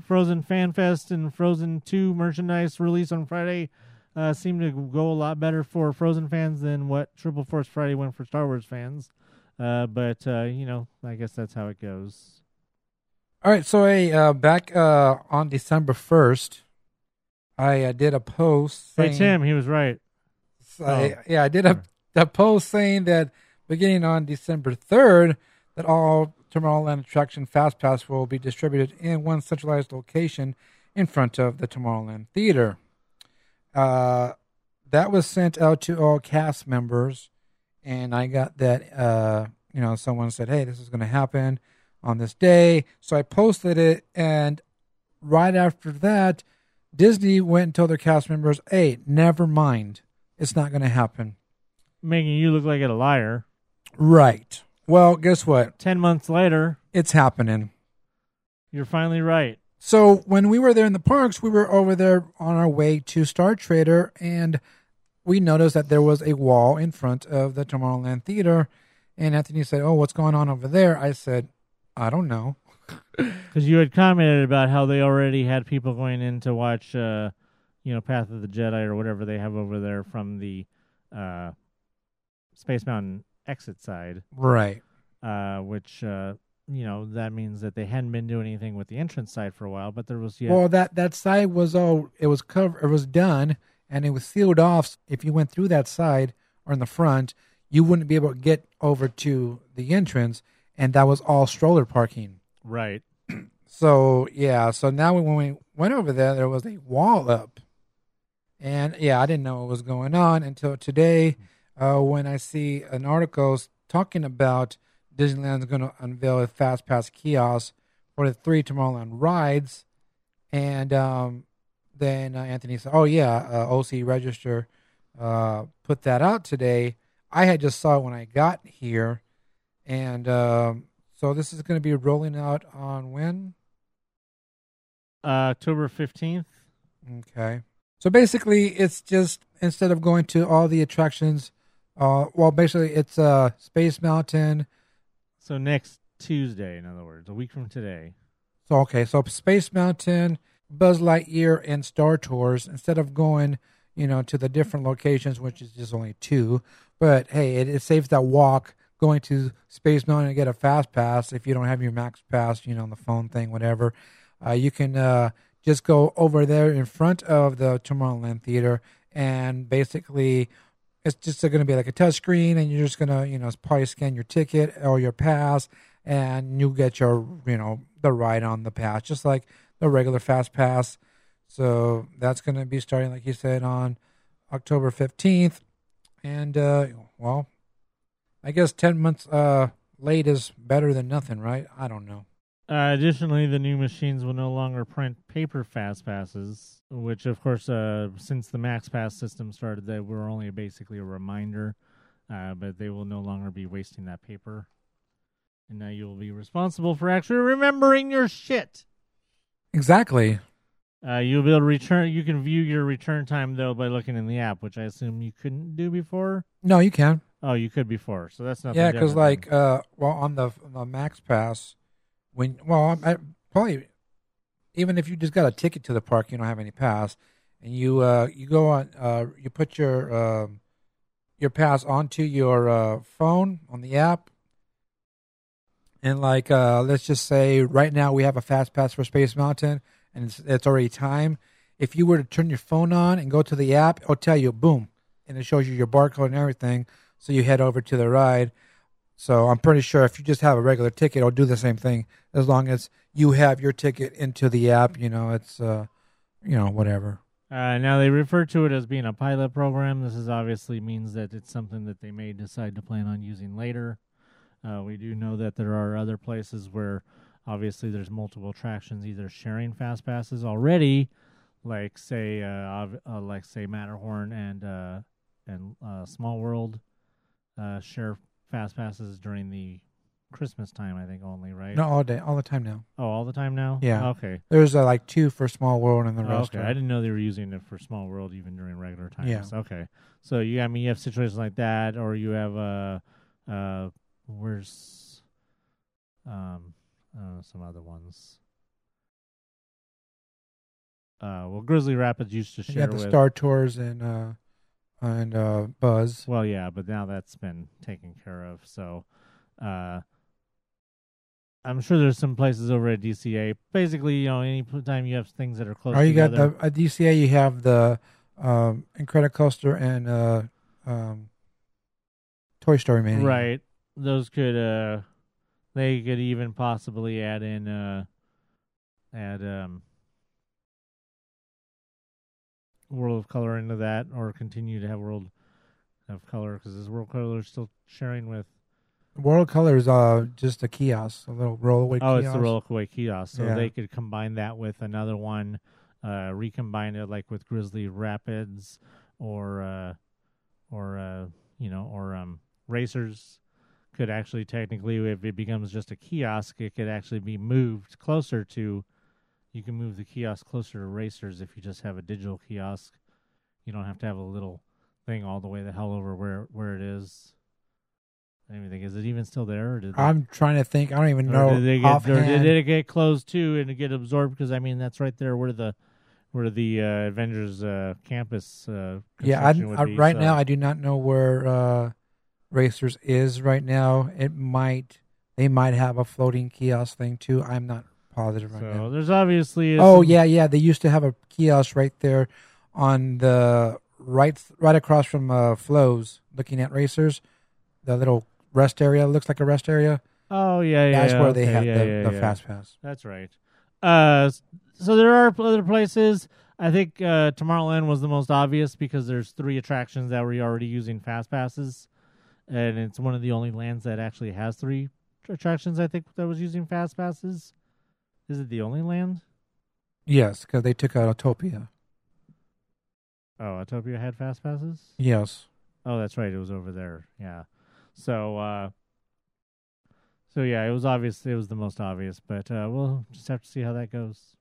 Frozen Fan Fest and Frozen Two merchandise release on Friday uh, seem to go a lot better for Frozen fans than what Triple Force Friday went for Star Wars fans. Uh, but uh, you know, I guess that's how it goes. All right, so hey, uh, back uh, on December first, I uh, did a post. Hey Tim, he was right. I- yeah, I did a, a post saying that beginning on December third, that all Tomorrowland attraction Fast Pass will be distributed in one centralized location in front of the Tomorrowland Theater. Uh, that was sent out to all cast members, and I got that. Uh, you know, someone said, "Hey, this is going to happen on this day," so I posted it, and right after that, Disney went and told their cast members, "Hey, never mind, it's not going to happen." Making you look like a liar. Right. Well, guess what? Ten months later, It's happening. you're finally right. So when we were there in the parks, we were over there on our way to Star Trader, and we noticed that there was a wall in front of the Tomorrowland Theater. And Anthony said, "Oh, what's going on over there?" I said, "I don't know." *laughs* Because you had commented about how they already had people going in to watch, uh, you know, Path of the Jedi or whatever they have over there from the uh, Space Mountain exit side, Right. uh, which, uh, you know, that means that they hadn't been doing anything with the entrance side for a while, but there was, yeah. Well, that that side was all it was covered. It was done, and it was sealed off. If you went through that side or in the front, you wouldn't be able to get over to the entrance, and that was all stroller parking. right. *clears throat* So yeah, so now when we went over there, there was a wall up, and yeah, I didn't know what was going on until today, uh, when I see an article talking about Disneyland's going to unveil a fast pass kiosk for the three Tomorrowland rides, and um, then uh, Anthony said, "Oh yeah, uh, OC Register uh, put that out today." I had just saw it when I got here, And um, so this is going to be rolling out on when? Uh, October 15th. Okay. So basically, it's just instead of going to all the attractions, uh, well, basically it's uh, Space Mountain. So next Tuesday, in other words, a week from today. So okay, so Space Mountain, Buzz Lightyear, and Star Tours. Instead of going, you know, to the different locations, which is just only two, but hey, it, it saves that walk going to Space Mountain and get a fast pass if you don't have your Max Pass, you know, on the phone thing, whatever. Uh, you can uh, just go over there in front of the Tomorrowland Theater, and basically, it's just going to be like a touch screen, and you're just going to, you know, probably scan your ticket or your pass, and you get your, you know, the ride on the pass, just like the regular fast pass. So that's going to be starting, like you said, on October 15th. And, uh, well, I guess 10 months uh, late is better than nothing, right? I don't know. Uh, additionally, the new machines will no longer print paper fast passes, which, of course, uh, since the Max Pass system started, they were only basically a reminder. Uh, but they will no longer be wasting that paper, and now you will be responsible for actually remembering your shit. Exactly. Uh, you'll be able to return. You can view your return time though by looking in the app, which I assume you couldn't do before. No, you can. Oh, you could before, so that's not. Yeah, because like, uh, well, on the on the Max Pass, when well, I, probably even if you just got a ticket to the park, you don't have any pass, and you uh you go on uh you put your um your pass onto your uh phone on the app, and like uh let's just say right now we have a fast pass for Space Mountain, and it's it's already time. If you were to turn your phone on and go to the app, it'll tell you boom, and it shows you your barcode and everything. So you head over to the ride. So I'm pretty sure if you just have a regular ticket, it'll do the same thing as long as you have your ticket into the app. You know, it's uh, you know, whatever. Uh, now they refer to it as being a pilot program. This is obviously means that it's something that they may decide to plan on using later. Uh, we do know that there are other places where obviously there's multiple attractions either sharing fast passes already, like say uh, uh like say Matterhorn and uh, and uh, Small World uh, share fast passes during the Christmas time. I think only right. No, all day, all the time now. Oh, all the time now. Yeah. Okay. There's uh, like two for Small World and the rest. okay, are- I didn't know they were using it for Small World even during regular times. Yeah. Okay, so you, I mean, you have situations like that, or you have uh, uh, where's, um, uh, some other ones. Uh, well, Grizzly Rapids used to share got the with. Star Tours and uh, and uh, Buzz. Well, yeah, but now that's been taken care of. So, uh, I'm sure there's some places over at DCA. Basically, you know, any time you have things that are close. Oh, you got together, the at DCA. You have the um, Incredicoaster and uh, um, Toy Story Mania. Right. Those could uh they could even possibly add in uh add um World of Color into that or continue to have World of Color cuz this World of Color is still sharing with World Color is uh, just a kiosk, a little rollaway Oh, kiosk. it's the Rollaway kiosk. So Yeah. they could combine that with another one uh recombine it like with Grizzly Rapids or uh or uh you know or um racers could actually technically if it becomes just a kiosk it could actually be moved closer to you can move the kiosk closer to racers if you just have a digital kiosk you don't have to have a little thing all the way the hell over where where it is I don't even think is it even still there or did they- I'm trying to think. I don't even know did get, offhand. did it get closed too and get absorbed? Because I mean, that's right there where the where the uh, Avengers uh, campus. Uh, yeah, I, I, be, right so- now I do not know where uh, Racers is right now. It might they might have a floating kiosk thing too. I'm not positive right So now. there's obviously Oh some- yeah, yeah. They used to have a kiosk right there on the right, right across from uh, Flo's, looking at racers. The little rest area looks like a rest area. Oh yeah, yeah. That's yeah, where they have yeah, the, yeah, the fast pass. That's right. Uh, so there are other places. I think uh, Tomorrowland was the most obvious because there's three attractions that were already using fast passes, and it's one of the only lands that actually has three attractions. I think that was using fast passes. Is it the only land? Yes, because they took out Autopia. Oh, Autopia had fast passes. Yes. Oh, that's right. It was over there. Yeah. So, uh, So yeah, it was obvious. It was the most obvious, but uh, we'll just have to see how that goes.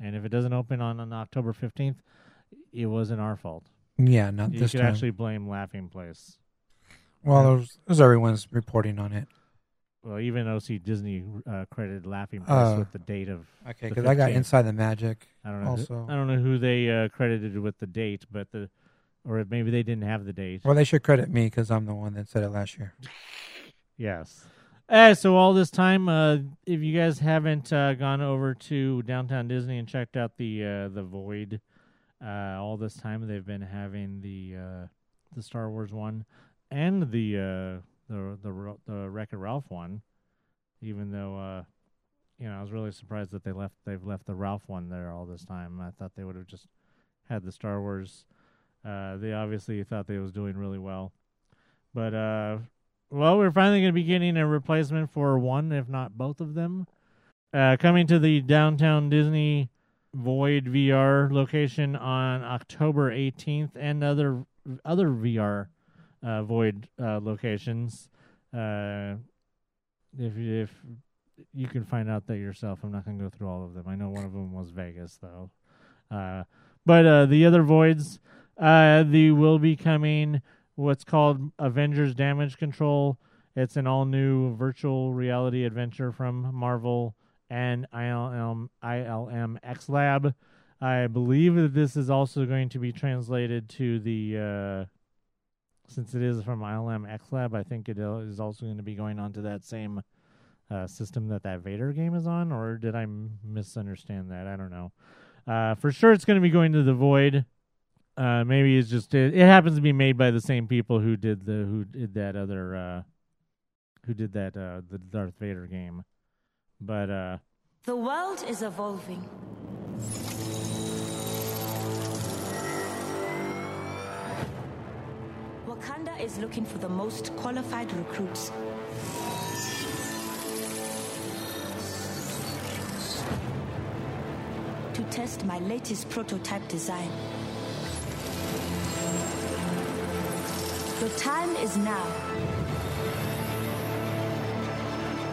And if it doesn't open on, on October fifteenth, it wasn't our fault. Yeah, not you this could time. actually blame Laughing Place. well, there's, there's everyone's reporting on it. Well, even OC Disney uh, credited Laughing Place Uh, with the date of. Okay, the because I got 15th. Inside the Magic. I don't know. also. I don't know who they uh, credited with the date, but the, or maybe they didn't have the date. Well, they should credit me because I'm the one that said it last year. *laughs* Yes. Uh, so all this time, uh, if you guys haven't uh, gone over to downtown Disney and checked out the uh, the Void, uh, all this time they've been having the uh, the Star Wars one and the uh, the the the Wreck It Ralph one. Even though uh, you know, I was really surprised that they left they've left the Ralph one there all this time. I thought they would have just had the Star Wars. Uh, they obviously thought they was doing really well, but uh, well, we're finally going to be getting a replacement for one, if not both of them. Uh, coming to the downtown Disney Void VR location on October 18th, and other other VR uh, Void uh, locations. Uh, if if you can find out that yourself, I'm not going to go through all of them. I know one of them was Vegas, though. Uh, but uh, the other voids, uh, the will be coming what's called Avengers Damage Control. It's an all new virtual reality adventure from Marvel and ILM, ILM X Lab. I believe that this is also going to be translated to the, since it is from ILM X Lab, I think it is also going to be going on to that same uh, system that that Vader game is on, or did I m- misunderstand that? I don't know. Uh, for sure, it's going to be going to the Void. Uh, maybe it's just it, it happens to be made by the same people who did the who did that other uh, who did that uh, the Darth Vader game, but uh, The world is evolving. Wakanda is looking for the most qualified recruits. To test my latest prototype design. The time is now.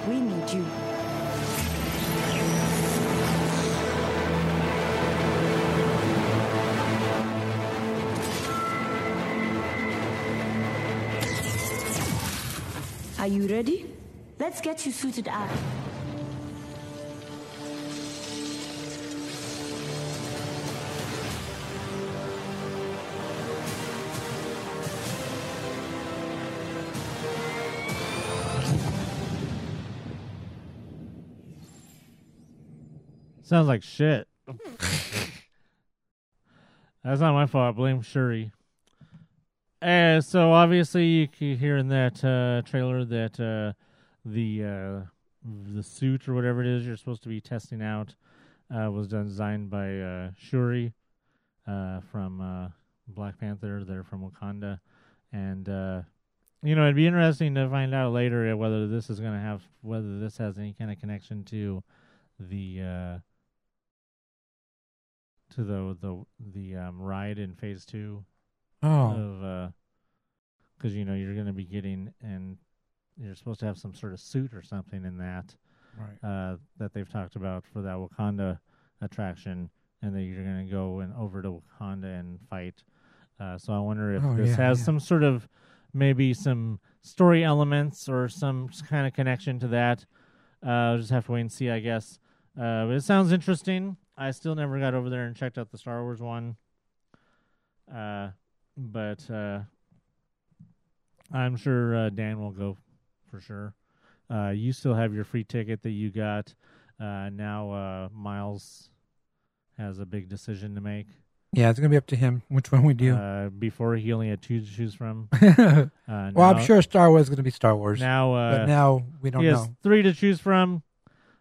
We need you. Are you ready? Let's get you suited up. sounds like shit. *laughs* That's not my fault. I blame Shuri. Uh, so obviously you can hear in that uh, trailer that uh, the uh, the suit or whatever it is you're supposed to be testing out uh, was designed by uh, Shuri from Black Panther. They're from Wakanda, and you know it'd be interesting to find out later whether this is going to have whether this has any kind of connection to the to the the the um, ride in Phase Two Oh, of uh because you know you're going to be getting and you're supposed to have some sort of suit or something in that right. uh that they've talked about for that Wakanda attraction and that you're going to go and over to Wakanda and fight. Uh so I wonder if Oh, this yeah, has yeah. some sort of maybe some story elements or some kind of connection to that. Uh I'll just have to wait and see I guess. Uh but it sounds interesting. I still never got over there and checked out the Star Wars one. Uh but uh, I'm sure uh, Dan will go for sure. Uh, you still have your free ticket that you got. Uh, now uh, Miles has a big decision to make. Yeah, it's gonna be up to him which one we do. Uh, before he only had two to choose from. *laughs* Uh, well, now- I'm sure Star Wars is gonna be Star Wars, now. Uh, but now we don't he has know. three to choose from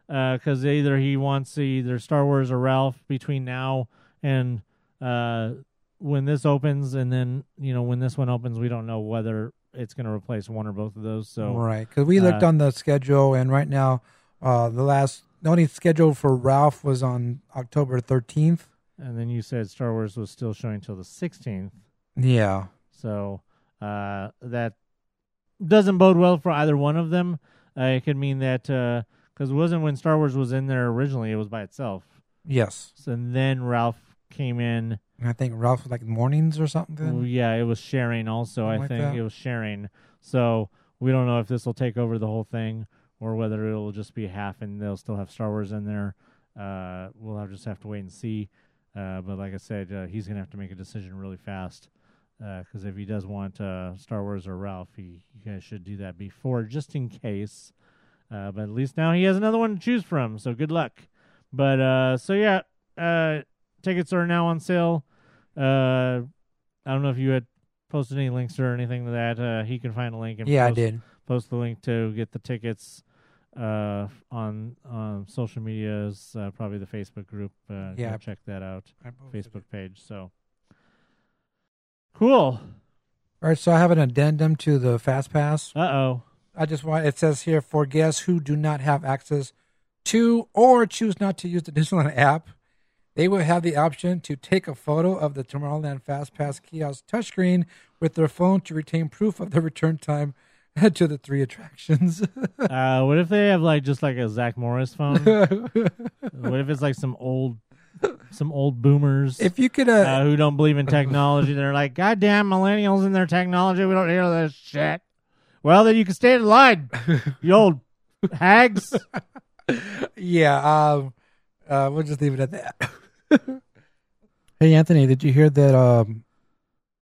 because either he wants either Star Wars or Ralph between now and uh, when this opens, and then you know when this one opens, we don't know whether it's going to replace one or both of those. So right, because we looked uh, on the schedule, and right now, uh, the last the only schedule for Ralph was on October 13th. and then you said Star Wars was still showing till the 16th, Yeah, so uh, that doesn't bode well for either one of them. Uh, it could mean that because it wasn't when Star Wars was in there originally; it was by itself. Yes. So then Ralph came in. And I think Ralph was like mornings or something. Yeah, it was sharing also. I Something like think that. it was sharing. So we don't know if this will take over the whole thing or whether it'll just be half and they'll still have Star Wars in there. Uh, we'll have, just have to wait and see. Uh, but like I said, uh, he's gonna have to make a decision really fast because if he does want uh, Star Wars or Ralph, he you guys should do that before, just in case. Uh, but at least now he has another one to choose from. So good luck. But uh, so yeah, uh, tickets are now on sale. Uh, I don't know if you had posted any links or anything to that. Uh, he can find a link and Yeah, I did. post the link to get the tickets uh, on on social medias, uh, probably the Facebook group. Uh, Yeah, check that out. Facebook page. So cool. All right, so I have an addendum to the Fast Pass. Uh oh. I just want it says here for guests who do not have access to or choose not to use the *laughs* Disneyland app, they will have the option to take a photo of the Tomorrowland Fast Pass kiosk touchscreen with their phone to retain proof of the return time *laughs* to the three attractions. *laughs* Uh, what if they have like just like a Zach Morris phone? *laughs* what if it's like some old, some old boomers? if you could, uh, uh, who don't believe in technology. They're like, goddamn millennials and their technology. We don't hear this shit. Well, then you can stay in line, you old hags. yeah, um, uh, we'll just leave it at that. *laughs* hey, Anthony, did you hear that um,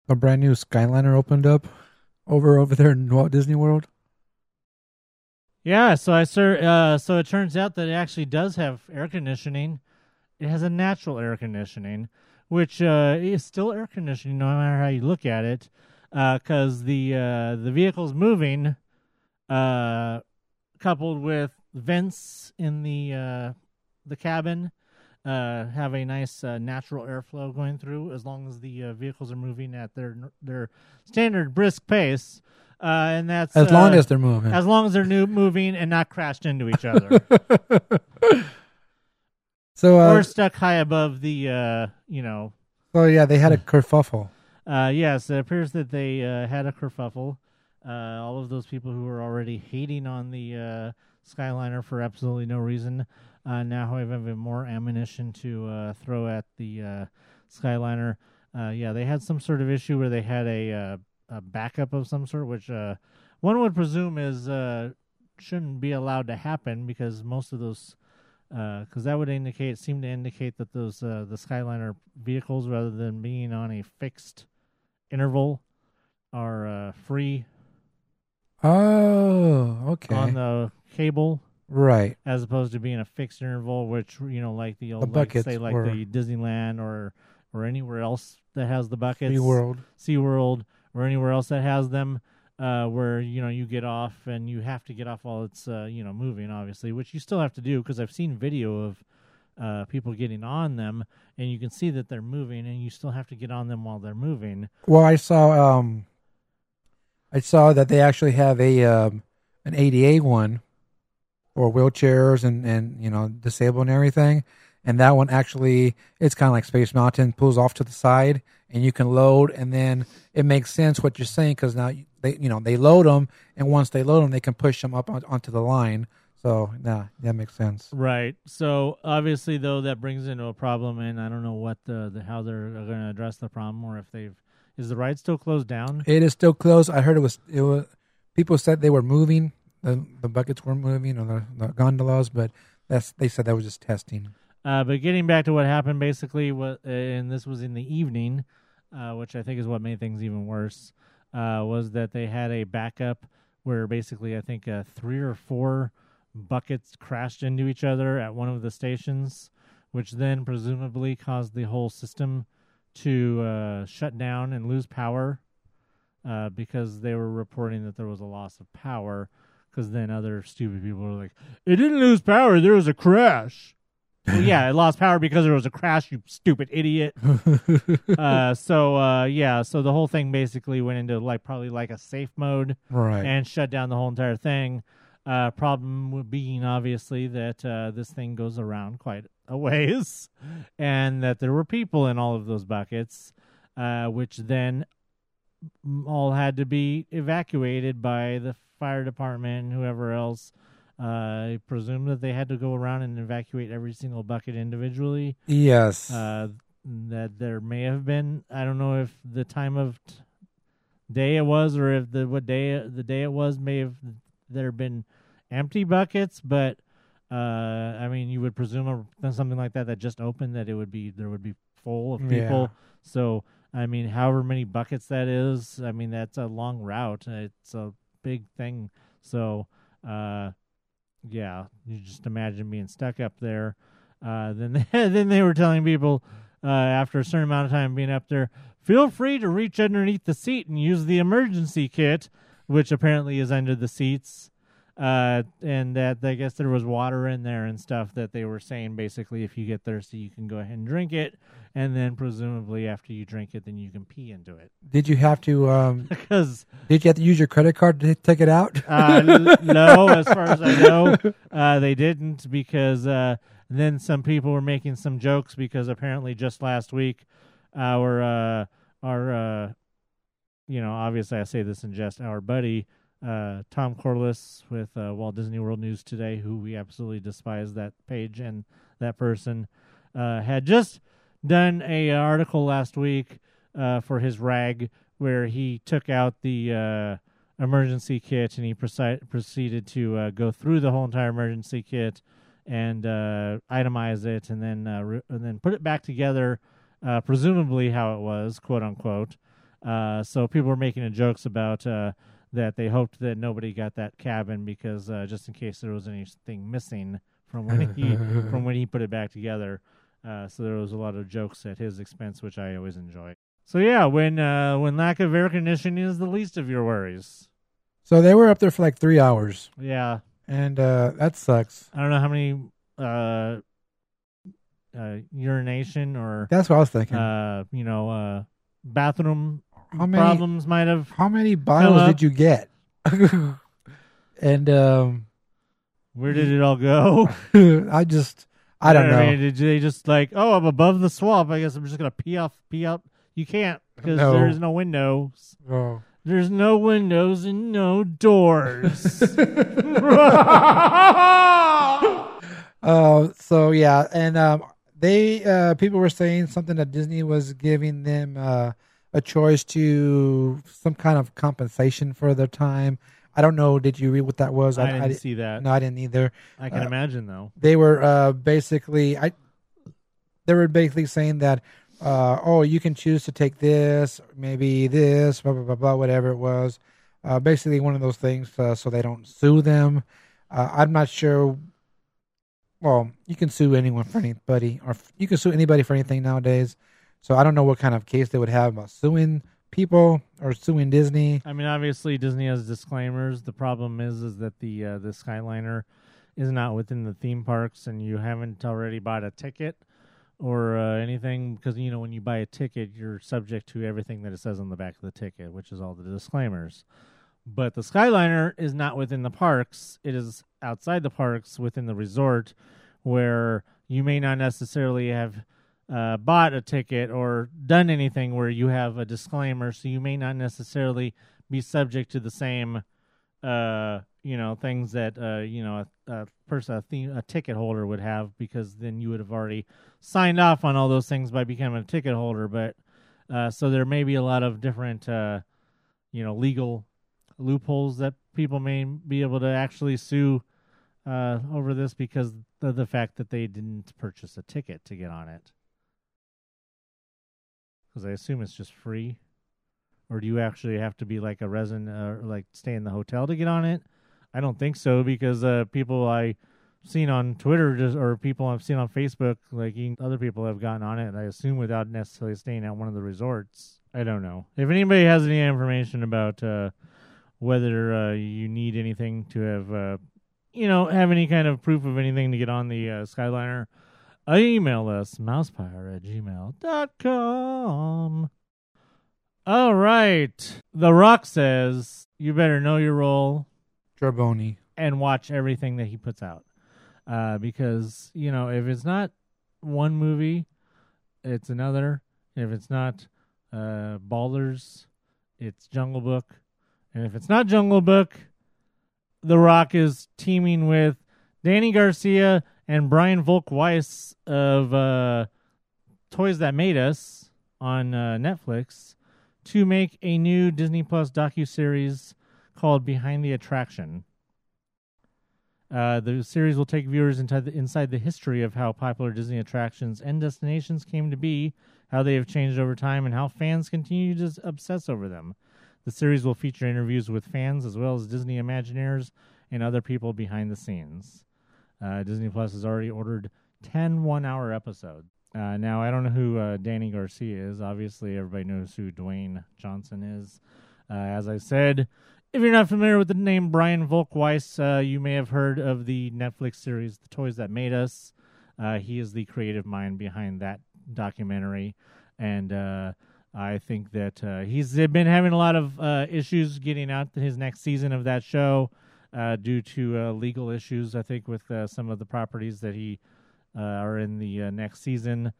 a brand new Skyliner opened up over over there in Walt Disney World? Yeah, so I sir, uh, so it turns out that it actually does have air conditioning. It has a natural air conditioning, which uh, is still air conditioning no matter how you look at it, because the uh, the vehicle's moving, uh, coupled with vents in the uh, the cabin, uh, have a nice uh, natural airflow going through as long as the uh, vehicles are moving at their their standard brisk pace. Uh, and that's As long uh, as they're moving. as long as they're new, moving and not crashed into each other *laughs* So, uh, or stuck high above the, uh, you know. so yeah, they had a kerfuffle. Uh, yes, it appears that they uh, had a kerfuffle. Uh, all of those people who were already hating on the uh, Skyliner for absolutely no reason uh, now have even more ammunition to uh, throw at the uh, Skyliner. Uh, yeah, they had some sort of issue where they had a, uh, a backup of some sort, which uh, one would presume is uh, shouldn't be allowed to happen because most of those because that would indicate seem to indicate that those uh, the Skyliner vehicles, rather than being on a fixed interval, are uh, free Oh, okay. on the cable, right. as opposed to being a fixed interval, which you know, like the old like, buckets say like were- the Disneyland or or anywhere else that has the buckets, SeaWorld. SeaWorld, or anywhere else that has them, uh, where you know you get off and you have to get off while it's uh, you know moving, obviously, which you still have to do because I've seen video of uh, people getting on them, and you can see that they're moving, and you still have to get on them while they're moving. Well, I saw um, I saw that they actually have a um, an ADA one for wheelchairs and and you know disabled and everything, and that one actually it's kind of like Space Mountain pulls off to the side and you can load, and then it makes sense what you're saying because now they you know they load them, and once they load them, they can push them up on, onto the line. So nah, that makes sense. Right. So obviously, though, that brings into a problem, and I don't know what the, the how they're going to address the problem, or if they've is the ride still closed down. It is still closed. I heard it was it was people said they were moving. The the buckets were moving or the, the gondolas, but that's they said that was just testing. Uh, but getting back to what happened, basically, what uh, and this was in the evening, uh, which I think is what made things even worse, uh, was that they had a backup where basically I think uh, three or four buckets crashed into each other at one of the stations, which then presumably caused the whole system to uh, shut down and lose power because they were reporting that there was a loss of power. Because then other stupid people were like, "It didn't lose power; there was a crash." well, yeah, it lost power because there was a crash. You stupid idiot. *laughs* uh, so uh, yeah, so the whole thing basically went into like probably like a safe mode, Right. and shut down the whole entire thing. Uh, problem being obviously that uh, this thing goes around quite a ways, *laughs* and that there were people in all of those buckets, uh, which then all had to be evacuated by the fire department and whoever else. Uh, I presume that they had to go around and evacuate every single bucket individually. Yes. Uh, that there may have been. I don't know if the time of t- day it was, or if the what day the day it was may have there been empty buckets. But uh, I mean, you would presume a, something like that that just opened that it would be there would be full of people. Yeah. So I mean, however many buckets that is, I mean that's a long route. It's a big thing. So uh, yeah, you just imagine being stuck up there. Uh, then they, *laughs* then they were telling people uh, after a certain amount of time being up there, feel free to reach underneath the seat and use the emergency kit, which apparently is under the seats. Uh, and that I guess there was water in there and stuff that they were saying basically if you get thirsty you can go ahead and drink it, and then presumably after you drink it then you can pee into it Did you have to? Um, *laughs* because did you have to use your credit card to take it out? uh, no, as far as I know, *laughs* uh, they didn't because uh, then some people were making some jokes because apparently just last week, our uh, our uh, you know obviously I say this in jest, our buddy uh, Tom Corless with uh, Walt Disney World News Today, who we absolutely despise that page and that person, uh, had just done a article last week uh, for his rag where he took out the uh, emergency kit and he proci- proceeded to uh, go through the whole entire emergency kit and uh, itemize it and then uh, re- and then put it back together, uh, presumably how it was, quote unquote. Uh, so people were making jokes about uh, that they hoped that nobody got that cabin because uh, just in case there was anything missing from when he *laughs* from when he put it back together. Uh, so there was a lot of jokes at his expense, which I always enjoy. So yeah, when uh, when lack of air conditioning is the least of your worries. So they were up there for like three hours, Yeah, and uh, that sucks. I don't know how many uh, uh, urination or That's what I was thinking. uh, you know uh, bathroom how many? problems might have. How many bottles did you get? *laughs* and um, Where did it all go? *laughs* I just, I don't know. mean, did they just like, oh, I'm above the swamp. I guess I'm just gonna pee off, pee out. You can't because No. there's no windows. Oh. There's no windows and no doors. *laughs* *laughs* Uh, so yeah, and um, they uh, people were saying something that Disney was giving them uh, a choice to some kind of compensation for their time. I don't know. Did you read what that was? I didn't di- see that. No, I didn't either. I can Uh, imagine though. They were uh, basically I. They were basically saying that, uh, oh, you can choose to take this, maybe this, blah blah blah blah, whatever it was. Uh, basically, one of those things, uh, so they don't sue them. Uh, I'm not sure. Well, you can sue anyone for anybody, or f- you can sue anybody for anything nowadays. So I don't know what kind of case they would have about suing people are suing Disney. I mean, obviously Disney has disclaimers. The problem is, is that the uh, the Skyliner is not within the theme parks, and you haven't already bought a ticket or uh, anything because you know when you buy a ticket, you're subject to everything that it says on the back of the ticket, which is all the disclaimers. But the Skyliner is not within the parks; it is outside the parks, within the resort, where you may not necessarily have uh, bought a ticket or done anything where you have a disclaimer, so you may not necessarily be subject to the same, uh, you know, things that uh, you know a, a person, a, theme, a ticket holder would have, because then you would have already signed off on all those things by becoming a ticket holder. But uh, so there may be a lot of different, uh, you know, legal loopholes that people may be able to actually sue uh, over this because of the fact that they didn't purchase a ticket to get on it. Because I assume it's just free, or do you actually have to be like a resident uh, or like stay in the hotel to get on it? I don't think so because uh, people I've seen on Twitter just or people I've seen on Facebook, like other people have gotten on it. I assume without necessarily staying at one of the resorts. I don't know if anybody has any information about uh, whether uh, you need anything to have, uh, you know, have any kind of proof of anything to get on the uh, Skyliner. Email us mousepire at gmail.com. All right. The Rock says you better know your role jabroni. and watch everything that he puts out. Uh, because, you know, if it's not one movie, it's another. If it's not uh, Ballers, it's Jungle Book. And if it's not Jungle Book, The Rock is teaming with Dany Garcia and Brian Volk-Weiss of uh, Toys That Made Us on uh, Netflix to make a new Disney Plus docu series called Behind the Attraction. Uh, the series will take viewers inside the, inside the history of how popular Disney attractions and destinations came to be, how they have changed over time, and how fans continue to obsess over them. The series will feature interviews with fans as well as Disney Imagineers and other people behind the scenes. Uh, Disney Plus has already ordered 10 one hour episodes. Uh, now, I don't know who uh, Dany Garcia is. Obviously, everybody knows who Dwayne Johnson is. Uh, as I said, if you're not familiar with the name Brian Volk-Weiss, uh, you may have heard of the Netflix series The Toys That Made Us. Uh, he is the creative mind behind that documentary. And I think that he's been having a lot of issues getting out his next season of that show uh, due to uh, legal issues, I think, with uh, some of the properties that he uh, are in the uh, next season.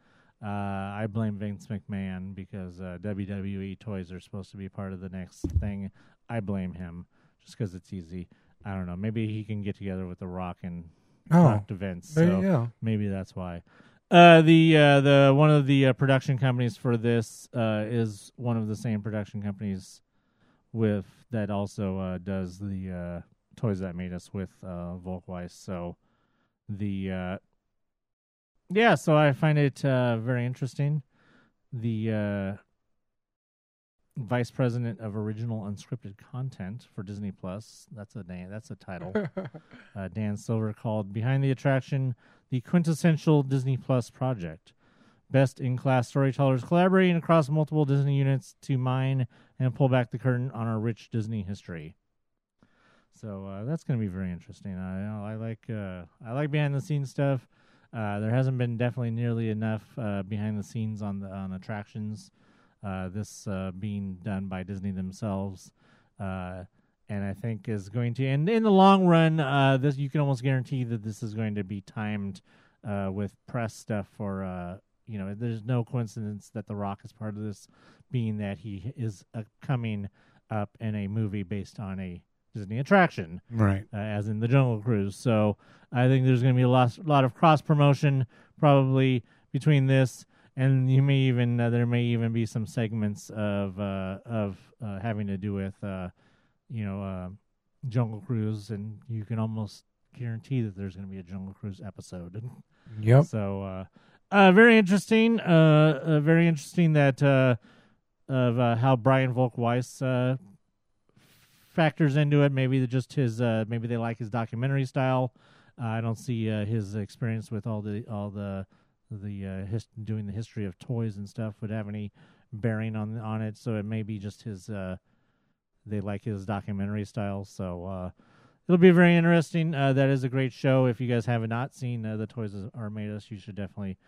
Uh, I blame Vince McMahon because uh, WWE toys are supposed to be part of the next thing. I blame him just because it's easy. I don't know. Maybe he can get together with The Rock and Oh, talk to Vince. so go. Maybe that's why. Uh, the uh, the one of the uh, production companies for this uh, is one of the same production companies with that also uh, does the uh, toys that made us with uh, Volk-Weiss. So the uh, yeah, so I find it uh, very interesting. The uh, vice president of original unscripted content for Disney Plus. That's a name. That's a title. *laughs* uh, Dan Silver called "Behind the Attraction" the quintessential Disney Plus project. Best in class storytellers collaborating across multiple Disney units to mine and pull back the curtain on our rich Disney history. So uh, that's going to be very interesting. I you know, I like uh, I like behind the scenes stuff. Uh, there hasn't been definitely nearly enough uh, behind the scenes on the on attractions. Uh, this uh, being done by Disney themselves, and I think is going to. And in the long run, this you can almost guarantee that this is going to be timed with press stuff for. You know, there's no coincidence that The Rock is part of this, being that he is coming up in a movie based on a Disney attraction Right. uh, as in the Jungle Cruise. So I think there's going to be a lot, lot of cross promotion probably between this, and you may even uh, there may even be some segments of uh, of uh, having to do with uh, you know uh, Jungle Cruise, and you can almost guarantee that there's going to be a Jungle Cruise episode. *laughs* Yep. So uh, uh, very interesting. Uh, uh, very interesting that uh, of uh, how Brian Volk-Weiss uh, factors into it. Maybe just his. Uh, maybe they like his documentary style. Uh, I don't see uh, his experience with all the all the the uh, his, doing the history of toys and stuff would have any bearing on on it. So it may be just his. Uh, they like his documentary style. So uh, it'll be very interesting. That is a great show. If you guys have not seen the Toys Are Made Us, you should definitely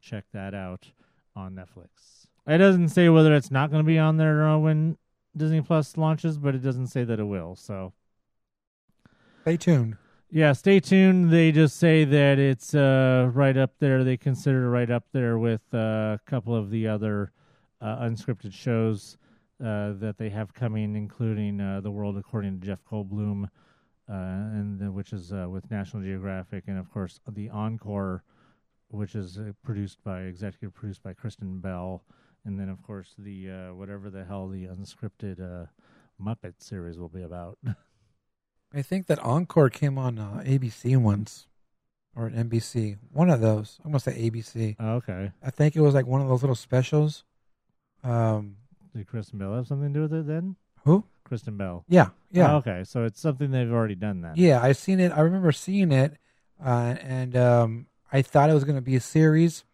check that out on Netflix. It doesn't say whether it's not going to be on there when Disney Plus launches, but it doesn't say that it will. So Stay tuned. yeah, stay tuned. They just say that it's uh, right up there. They consider it right up there with uh, a couple of the other uh, unscripted shows uh, that they have coming, including uh, The World According to Jeff Goldblum, uh, and the, which is uh, with National Geographic, and of course the Encore, which is uh, produced by executive produced by Kristen Bell, and then of course the uh, whatever the hell the unscripted uh, Muppet series will be about. *laughs* I think that Encore came on uh, ABC once, or an NBC. One of those. I'm gonna say ABC. Oh, okay. I think it was like one of those little specials. Um, Did Kristen Bell have something to do with it then? who? Kristen Bell. Yeah, yeah, Oh, okay, so it's something they've already done then. yeah. I seen it. I remember seeing it, uh, and um, I thought it was gonna be a series,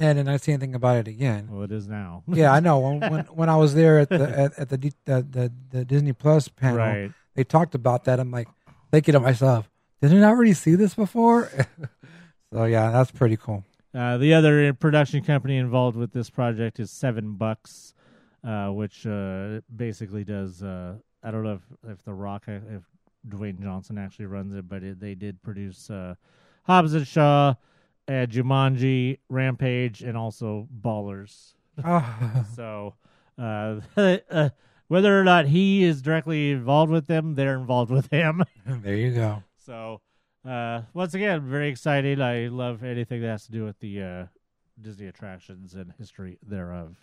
and then I see anything about it again. Well, it is now. *laughs* yeah, I know. When, *laughs* when when I was there at the at, at the, D- the the the Disney Plus panel, right. they talked about that. I'm like thinking to myself, didn't I already see this before? *laughs* so yeah, that's pretty cool. Uh, the other production company involved with this project is Seven Bucks, uh, which uh, basically does. Uh, I don't know if if the Rock, uh, if Dwayne Johnson actually runs it, but it, they did produce uh, Hobbs and Shaw, uh, Jumanji, Rampage, and also Ballers. Ah, *laughs* So uh, *laughs* uh, whether or not he is directly involved with them, they're involved with him. *laughs* there you go. So, uh, once again, very excited. I love anything that has to do with the uh, Disney attractions and history thereof.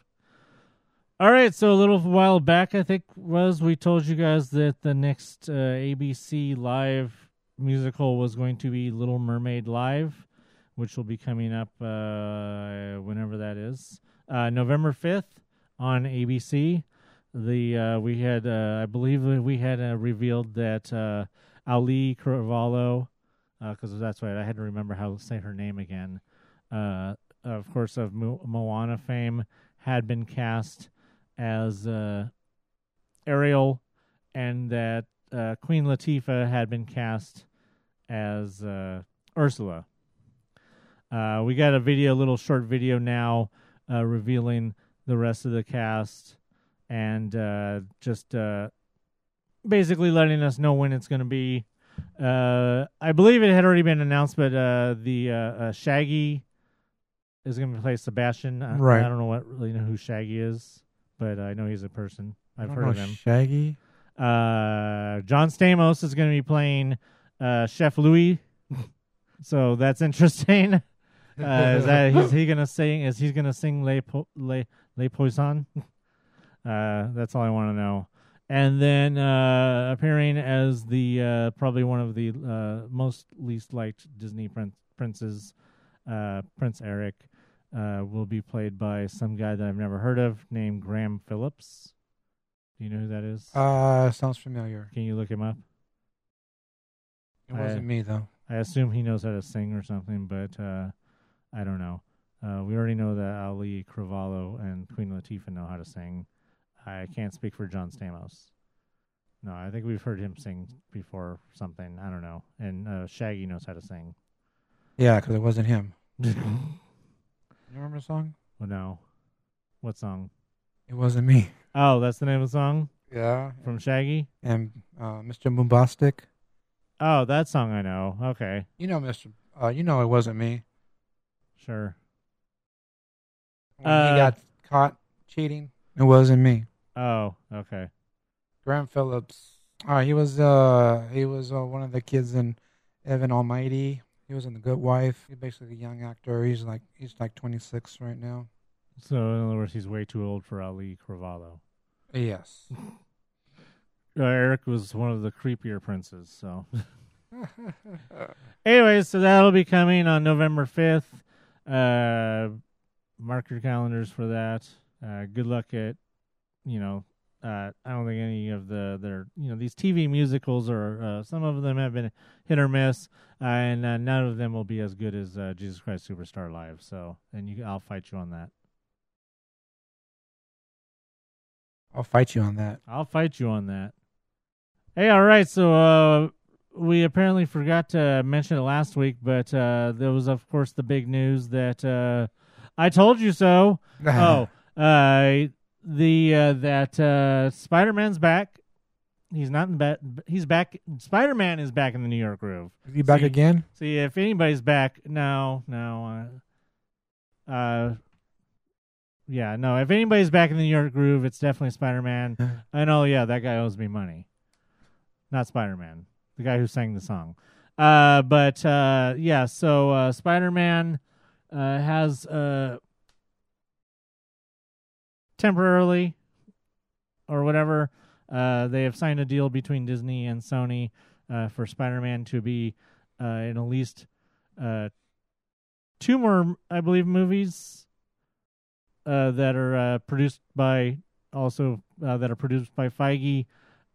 All right, so a little while back, I think was we told you guys that the next uh, ABC live musical was going to be Little Mermaid Live, which will be coming up uh, whenever that is, uh, November fifth on ABC. The uh, we had, uh, I believe, we had uh, revealed that uh, Auli'i Cravalho, because that's right, I had to remember how to say her name again. Of course, of Mo- Moana fame, had been cast as Ariel, and that Queen Latifah had been cast as Ursula. Uh, we got a video, a little short video now, uh, revealing the rest of the cast and uh, just uh, basically letting us know when it's going to be. Uh, I believe it had already been announced, but uh, the uh, uh, Shaggy is going to play Sebastian. I, Right. I don't know what really know who Shaggy is, but I know he's a person. I've heard of him. Shaggy. Uh, John Stamos is going to be playing uh, Chef Louis, *laughs* so that's interesting. Uh, is that is he *laughs* going to sing? Is he to sing Les po- Les Les Poissons? *laughs* Uh, that's all I want to know. And then uh, appearing as the uh, probably one of the uh, most least liked Disney prin- princes, uh, Prince Eric, uh, will be played by some guy that I've never heard of named Graham Phillips. Do you know who that is? Uh, sounds familiar. Can you look him up? It wasn't me though. I assume he knows how to sing or something, but uh, I don't know. Uh, we already know that Auli'i Cravalho and Queen Latifah know how to sing. I can't speak for John Stamos. No, I think we've heard him sing before something. I don't know. And uh, Shaggy knows how to sing. Yeah, because it wasn't him. *laughs* You remember the song? Well, no. What song? It wasn't me. Oh, that's the name of the song Yeah. from Shaggy? And uh, Mr. Bombastic. Oh, that song I know. Okay, You know, Mr. Uh, you know, it wasn't me. Sure. When Uh, he got caught cheating, it wasn't me. Oh, okay. Graham Phillips. Uh, he was uh he was uh, one of the kids in Evan Almighty. He was in The Good Wife. He's basically a young actor. He's like he's like 26 right now. So, in other words, he's way too old for Auli'i Cravalho. Yes. *laughs* Uh, Eric was one of the creepier princes. So, *laughs* anyways, so that'll be coming on November fifth. Uh, mark your calendars for that. Uh, good luck at, you know, uh, I don't think any of the their you know these TV musicals are uh, some of them have been hit or miss, uh, and uh, none of them will be as good as uh, Jesus Christ Superstar Live. So, and you, I'll fight you on that. I'll fight you on that. I'll fight you on that. Hey, all right. So uh, we apparently forgot to mention it last week, but uh, there was, of course, the big news that uh, I told you so. *laughs* oh, uh, the uh, that uh, Spider Man's back. He's not in bed. He's back. Spider Man is back in the New York Groove. Is he back See- again? See if anybody's back. No, no. Uh, uh, yeah, no. If anybody's back in the New York Groove, it's definitely Spider Man. *laughs* and oh yeah, that guy owes me money. Not Spider Man, the guy who sang the song. Uh, but uh, yeah, so uh, Spider Man uh, has uh, temporarily or whatever. Uh, they have signed a deal between Disney and Sony for Spider-Man to be in at least two more, I believe, movies that are produced by also that are produced by Feige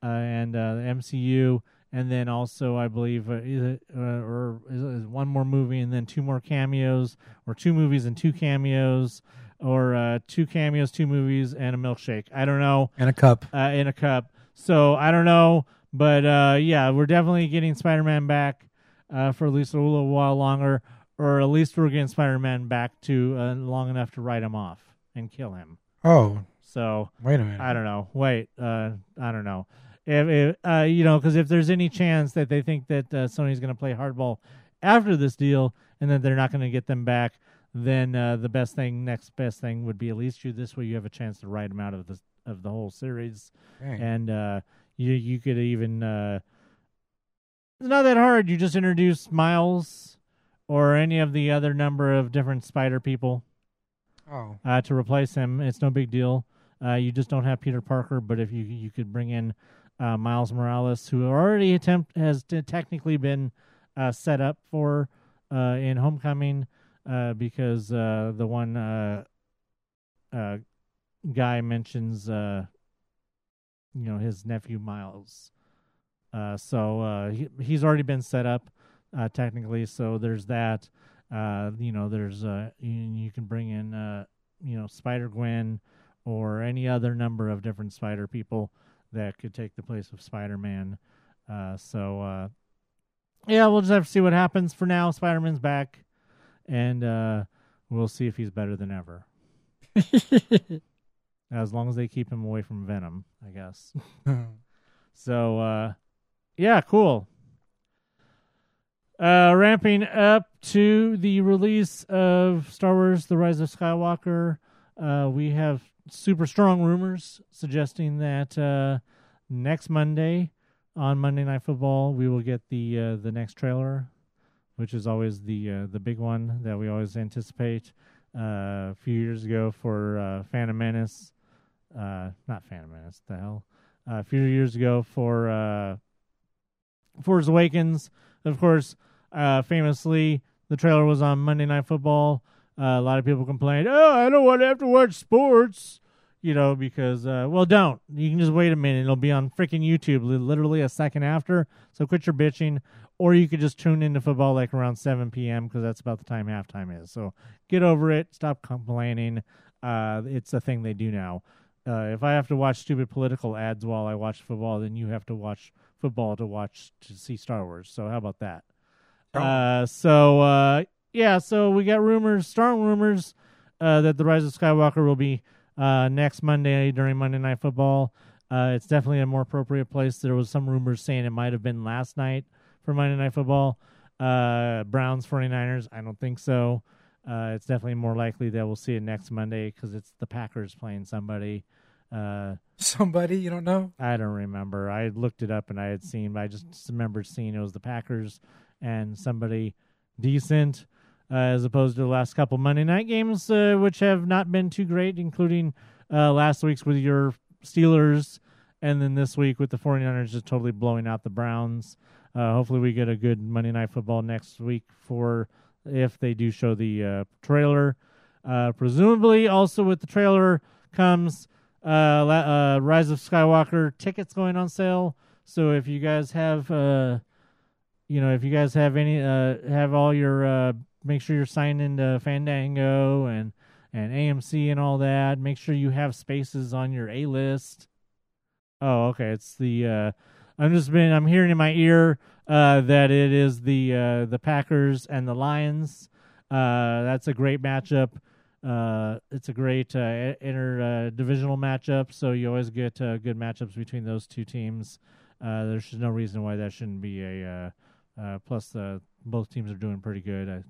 and the MCU, and then also I believe uh, is it, uh, or is it one more movie and then two more cameos, or two movies and two cameos, or uh, two cameos, two movies, and a milkshake. I don't know And a cup. uh, in a cup. So I don't know, but uh, yeah, we're definitely getting Spider-Man back uh, for at least a little while longer, or at least we're getting Spider-Man back to uh, long enough to write him off and kill him. Oh, So wait a minute. I don't know. Wait, uh, I don't know. If, if uh, you know, because if there's any chance that they think that uh, Sony's going to play hardball after this deal, and that they're not going to get them back, then uh, the best thing, next best thing, would be at least you. This way, you have a chance to write them out of the of the whole series, and uh, you you could even uh, it's not that hard. You just introduce Miles or any of the other number of different Spider people Oh, uh, to replace him. It's no big deal. Uh, you just don't have Peter Parker, but if you you could bring in uh, Miles Morales, who already attempt has t- technically been uh, set up for uh, in Homecoming, uh, because uh, the one uh, guy mentions you know his nephew Miles. So he, he's already been set up technically. So there's that. You know, there's you, you can bring in you know Spider Gwen or any other number of different Spider people that could take the place of Spider Man. Uh, so uh, yeah, we'll just have to see what happens. For now, Spider Man's back, and uh, we'll see if he's better than ever. *laughs* as long as they keep him away from Venom, I guess. *laughs* So, uh, yeah, cool. Uh, ramping up to the release of Star Wars: The Rise of Skywalker, uh, we have super strong rumors suggesting that uh, next Monday, on Monday Night Football, we will get the uh, the next trailer, which is always the uh, the big one that we always anticipate. Uh, a few years ago for uh, Phantom Menace, uh, not Phantom Menace, the hell, uh, a few years ago for uh, Force Awakens. Of course, famously, the trailer was on Monday Night Football. Uh, a lot of people complain, "Oh, I don't want to have to watch sports," you know, because uh, well, don't. You can just wait a minute; it'll be on freaking YouTube, literally a second after. So quit your bitching, or you could just tune into football like around 7 p.m. because that's about the time halftime is. So get over it. Stop complaining. Uh, it's a thing they do now. Uh, if I have to watch stupid political ads while I watch football, then you have to watch football to watch to see Star Wars. So how about that? Uh, so uh, yeah, so we got rumors, strong rumors, uh, that the Rise of Skywalker will be uh next Monday during Monday Night Football. Uh, it's definitely a more appropriate place. There was some rumors saying it might have been last night for Monday Night Football. Uh, Browns 49ers, I don't think so. Uh, it's definitely more likely that we'll see it next Monday because it's the Packers playing somebody. Uh, somebody you don't know. I don't remember. I looked it up and I had seen, but I just remembered seeing it was the Packers and somebody decent, uh, as opposed to the last couple Monday night games, uh, which have not been too great, including uh, last week's with your Steelers, and then this week with the 49ers just totally blowing out the Browns. Uh, hopefully, we get a good Monday night football next week for if they do show the uh, trailer. Uh, presumably, also with the trailer comes La- Rise of Skywalker tickets going on sale. So if you guys have, you know, if you guys have any, have all your, make sure you're signed into Fandango and and AMC and all that. Make sure you have spaces on your A list. Oh, okay. It's the. Uh, I'm just been. I'm hearing in my ear uh, that it is the uh, the Packers and the Lions. Uh, that's a great matchup. Uh, it's a great uh, inter uh, divisional matchup, so you always get uh, good matchups between those two teams. Uh, there's no reason why that shouldn't be a. Uh, uh, plus, uh, both teams are doing pretty good. I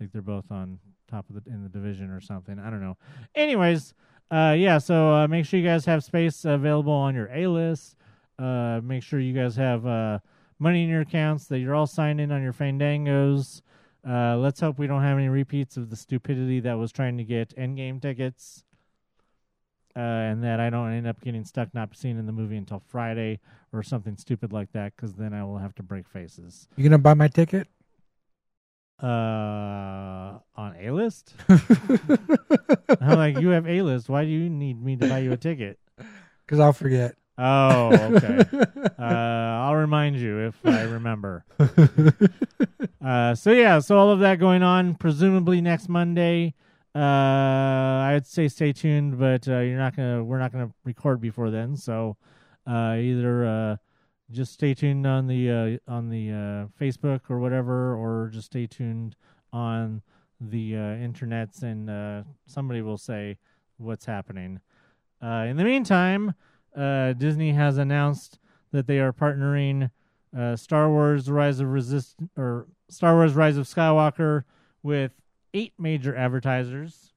think they're both on top of the in the division or something. I don't know. Anyways, uh, yeah. So uh, make sure you guys have space available on your A list. Uh, make sure you guys have uh, money in your accounts that you're all signed in on your Fandangos. Uh, let's hope we don't have any repeats of the stupidity that was trying to get Endgame tickets, uh, and that I don't end up getting stuck not seeing in the movie until Friday or something stupid like that. Because then I will have to break faces. You gonna buy my ticket? Uh, on A list. *laughs* I'm like, you have A list. Why do you need me to buy you a ticket? Because I'll forget. Oh, okay. *laughs* uh, I'll remind you if I remember. *laughs* uh, so yeah, so all of that going on. Presumably next Monday. Uh, I'd say stay tuned, but uh, you're not gonna. We're not gonna record before then. So uh, either uh, just stay tuned on the uh, on the uh, Facebook or whatever, or just stay tuned on the uh, internets, and uh, somebody will say what's happening. Uh, in the meantime, uh, Disney has announced that they are partnering Star Wars: Rise of Resist or Star Wars: Rise of Skywalker with eight major advertisers.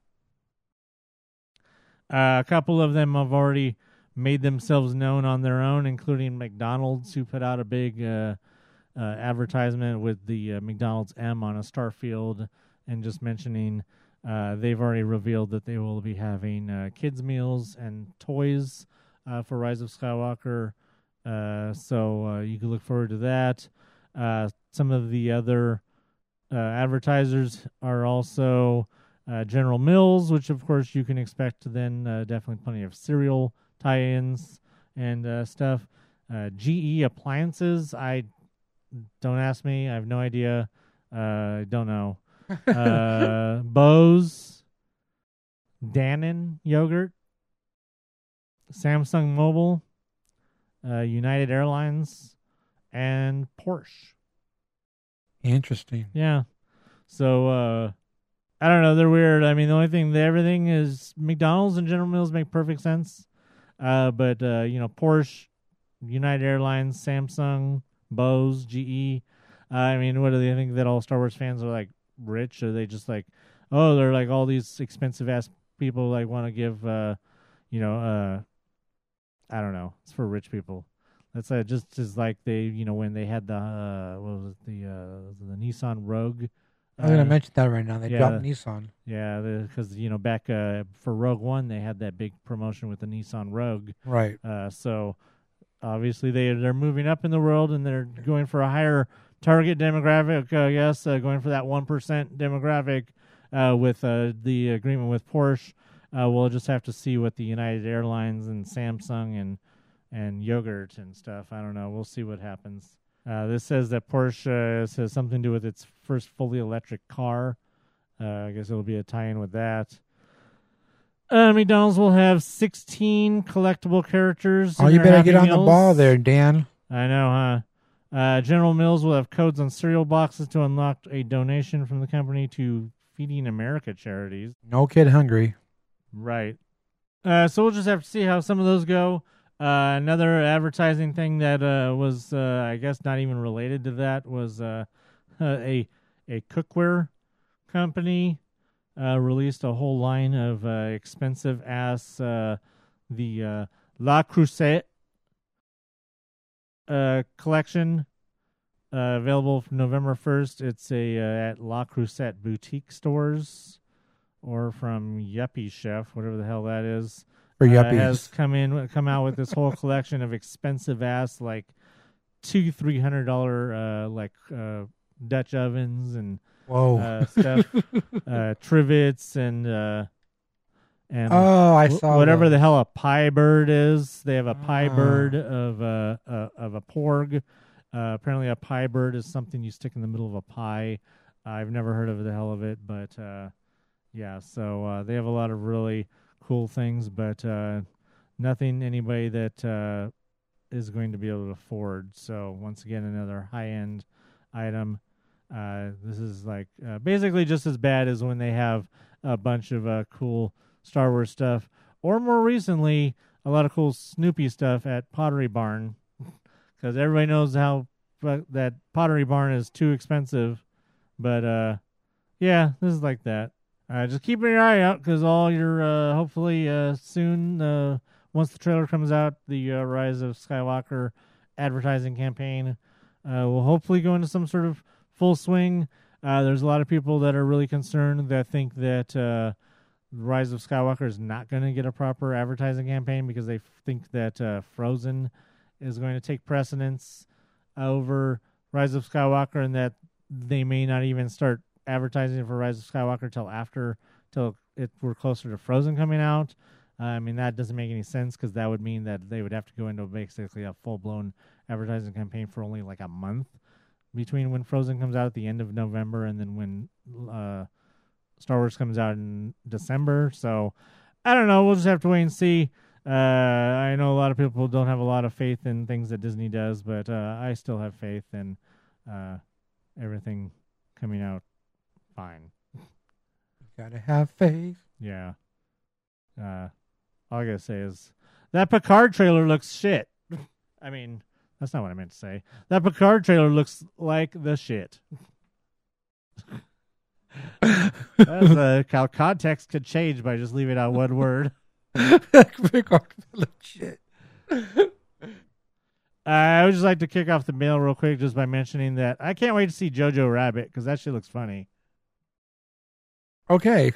A couple of them have already made themselves known on their own, including McDonald's, who put out a big uh, uh, advertisement with the uh, McDonald's M on a Starfield, and just mentioning uh, they've already revealed that they will be having uh, kids meals and toys uh, for Rise of Skywalker. So you can look forward to that. Some of the other advertisers are also General Mills, which of course you can expect. Then definitely plenty of cereal tie-ins and uh, stuff. Uh, GE appliances. I don't ask me. I have no idea. Uh, I don't know. *laughs* Uh, Bose, Dannon yogurt, Samsung Mobile, uh, United Airlines, and Porsche. Interesting. Yeah. So uh I don't know, they're weird. I mean the only thing everything is McDonald's and General Mills make perfect sense. Uh but uh, you know, Porsche, United Airlines, Samsung, Bose, GE. Uh, I mean, what do they think that all Star Wars fans are like rich? Are they just like oh, they're like all these expensive ass people like want to give uh you know, uh I don't know. It's for rich people. That's uh, just as like they, you know, when they had the uh, what was it, the uh, the Nissan Rogue. I was gonna uh, mention that right now. They yeah, dropped Nissan. Yeah, because you know back uh, for Rogue One, they had that big promotion with the Nissan Rogue. Right. Uh, so obviously they they're moving up in the world and they're going for a higher target demographic. Uh, yes, uh, going for that one percent demographic uh, with uh, the agreement with Porsche. Uh, we'll just have to see what the United Airlines and Samsung and and yogurt and stuff. I don't know. We'll see what happens. Uh, this says that Porsche says something to do with its first fully electric car. Uh, I guess it'll be a tie-in with that. Uh, McDonald's will have 16 collectible characters. Oh, you better get on the ball there, Dan. I know, huh? Uh, General Mills will have codes on cereal boxes to unlock a donation from the company to Feeding America charities. No kid hungry. Right. Uh, so we'll just have to see how some of those go. Uh, another advertising thing that uh, was, uh, I guess, not even related to that was uh, *laughs* a a cookware company uh, released a whole line of uh, expensive ass the La Creuset collection available from November first. It's a at La Creuset boutique stores or from Yuppiechef, whatever the hell that is. For uh, yuppies. has come in come out with this whole collection of expensive ass like two three hundred dollar uh, like uh, Dutch ovens and Whoa. uh, stuff, *laughs* uh, trivets and uh, and Oh, I saw whatever that. the hell a pie bird is. They have a pie Ah. bird of a uh, of a porg. Uh, apparently, a pie bird is something you stick in the middle of a pie. I've never heard of the hell of it, but uh, yeah. So uh, they have a lot of really cool things, but uh, nothing anybody that uh, is going to be able to afford. So once again, another high end item. Uh, this is like uh, basically just as bad as when they have a bunch of uh, cool Star Wars stuff, or more recently, a lot of cool Snoopy stuff at Pottery Barn, *laughs* because everybody knows how that Pottery Barn is too expensive. But uh, yeah, this is like that. Uh, just keep your eye out because all your uh, hopefully uh, soon uh, once the trailer comes out, the uh, Rise of Skywalker advertising campaign uh, will hopefully go into some sort of full swing. Uh, there's a lot of people that are really concerned that think that uh, Rise of Skywalker is not going to get a proper advertising campaign because they f- think that uh, Frozen is going to take precedence over Rise of Skywalker and that they may not even start advertising for Rise of Skywalker till after till it we're closer to Frozen coming out. Uh, I mean that doesn't make any sense because that would mean that they would have to go into basically a full blown advertising campaign for only like a month between when Frozen comes out at the end of November and then when uh, Star Wars comes out in December. So I don't know. We'll just have to wait and see. Uh, I know a lot of people don't have a lot of faith in things that Disney does, but uh, I still have faith in uh, everything coming out fine. Gotta have faith. Yeah. Uh, all I gotta say is that Picard trailer looks shit. *laughs* I mean, that's not what I meant to say. That Picard trailer looks like the shit. That's uh, *laughs* how context could change by just leaving out one word. *laughs* Picard look shit. I would just like to kick off the mail real quick just by mentioning that I can't wait to see Jojo Rabbit because that shit looks funny. Okay.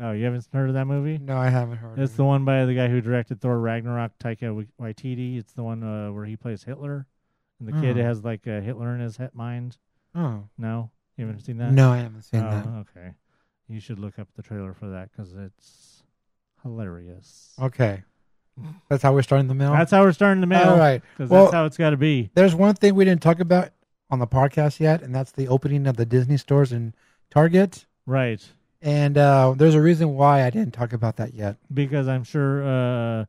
Oh, you haven't heard of that movie? No, I haven't heard. It's of the one by the guy who directed Thor Ragnarok, Taika Waititi. It's the one uh, where he plays Hitler, and the kid Oh. has like a Hitler in his he- mind. Oh. No, you haven't seen that? No, I haven't seen oh, that. Okay, you should look up the trailer for that because it's hilarious. Okay. That's how we're starting the mail. That's how we're starting the mail. All right. because Well, that's how it's got to be. There's one thing we didn't talk about on the podcast yet, and that's the opening of the Disney stores in Target. Right. And uh, there's a reason why I didn't talk about that yet. because I'm sure uh,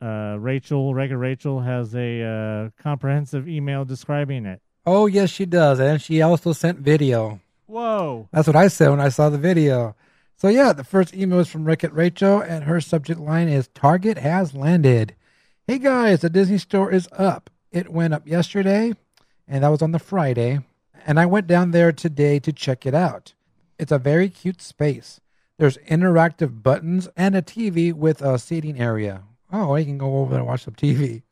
uh, Rachel, Record Rachel, has a uh, comprehensive email describing it. Oh, yes, she does. And she also sent video. Whoa! That's what I said when I saw the video. So, yeah, the first email is from Wreck-It Rachel, and her subject line is Target has landed. Hey, guys, the Disney store is up. It went up yesterday, and that was on the Friday. And I went down there today to check it out. It's a very cute space. There's interactive buttons and a TV with a seating area. Oh, you can go over there and watch some TV.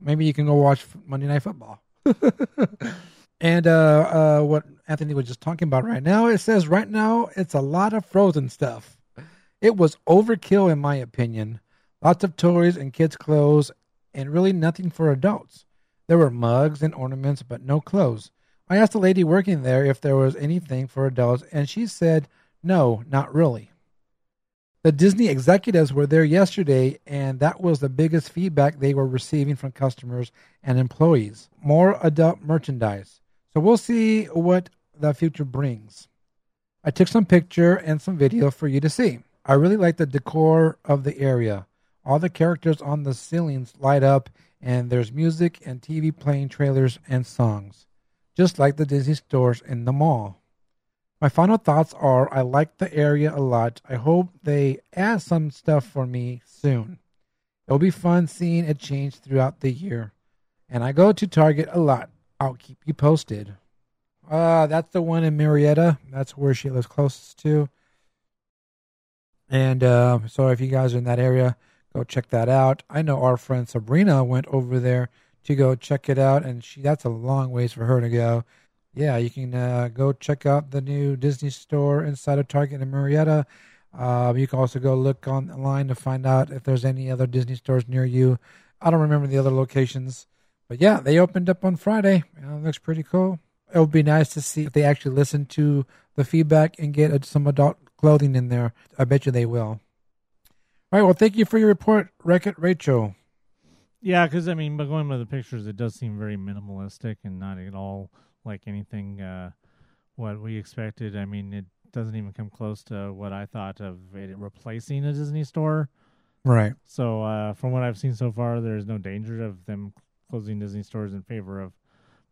Maybe you can go watch Monday Night Football. *laughs* and uh, uh, what Anthony was just talking about right now, it says right now it's a lot of frozen stuff. It was overkill, in my opinion. Lots of toys and kids' clothes, and really nothing for adults. There were mugs and ornaments, but no clothes. I asked the lady working there if there was anything for adults, and she said, no, not really. The Disney executives were there yesterday, and that was the biggest feedback they were receiving from customers and employees. More adult merchandise. So we'll see what the future brings. I took some picture and some video for you to see. I really like the decor of the area. All the characters on the ceilings light up, and there's music and TV playing trailers and songs, just like the Disney stores in the mall. My final thoughts are I like the area a lot. I hope they add some stuff for me soon. It'll be fun seeing it change throughout the year. And I go to Target a lot. I'll keep you posted. Uh, that's the one in Marietta. That's where she lives closest to. And uh, so if you guys are in that area, go check that out. I know our friend Sabrina went over there to go check it out, and she that's a long ways for her to go. Yeah, you can uh, go check out the new Disney store inside of Target in Marietta. Uh, you can also go look online to find out if there's any other Disney stores near you. I don't remember the other locations, but yeah, they opened up on Friday. Looks pretty cool. It would be nice to see if they actually listen to the feedback and get uh, some adult clothing in there. I bet you they will. All right. Well, thank you for your report, Wreck-It Rachel. Yeah, because I mean, but going by the pictures, it does seem very minimalistic and not at all like anything uh, what we expected. I mean, it doesn't even come close to what I thought of it replacing a Disney store. Right. So, uh, from what I've seen so far, there's no danger of them closing Disney stores in favor of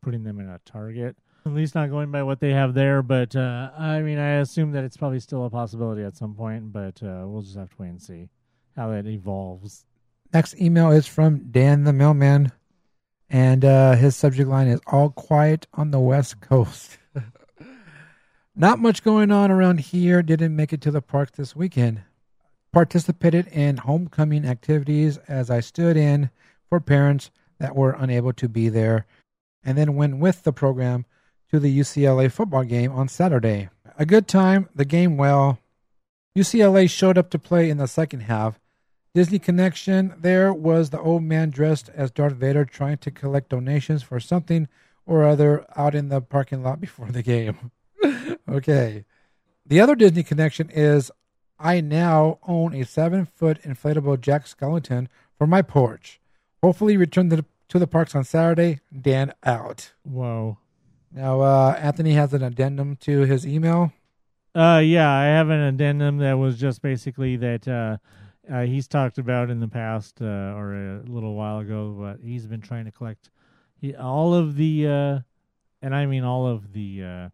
putting them in a Target. At least not going by what they have there. But uh, I mean, I assume that it's probably still a possibility at some point. But uh, we'll just have to wait and see how that evolves. Next email is from Dan the Mailman, and uh, his subject line is All Quiet on the West Coast. *laughs* Not much going on around here. Didn't make it to the park this weekend. Participated in homecoming activities as I stood in for parents that were unable to be there, and then went with the program to the UCLA football game on Saturday. A good time, the game well. UCLA showed up to play in the second half. Disney connection there was the old man dressed as Darth Vader trying to collect donations for something or other out in the parking lot *laughs* before the game. *laughs* okay. The other Disney connection is I now own a seven foot inflatable Jack Skellington for my porch. Hopefully, return to the, to the parks on Saturday. Dan out. Whoa. Now, uh, Anthony has an addendum to his email. Uh, yeah, I have an addendum that was just basically that uh, uh, he's talked about in the past uh, or a little while ago, but he's been trying to collect he, all of the, uh, and I mean all of the uh,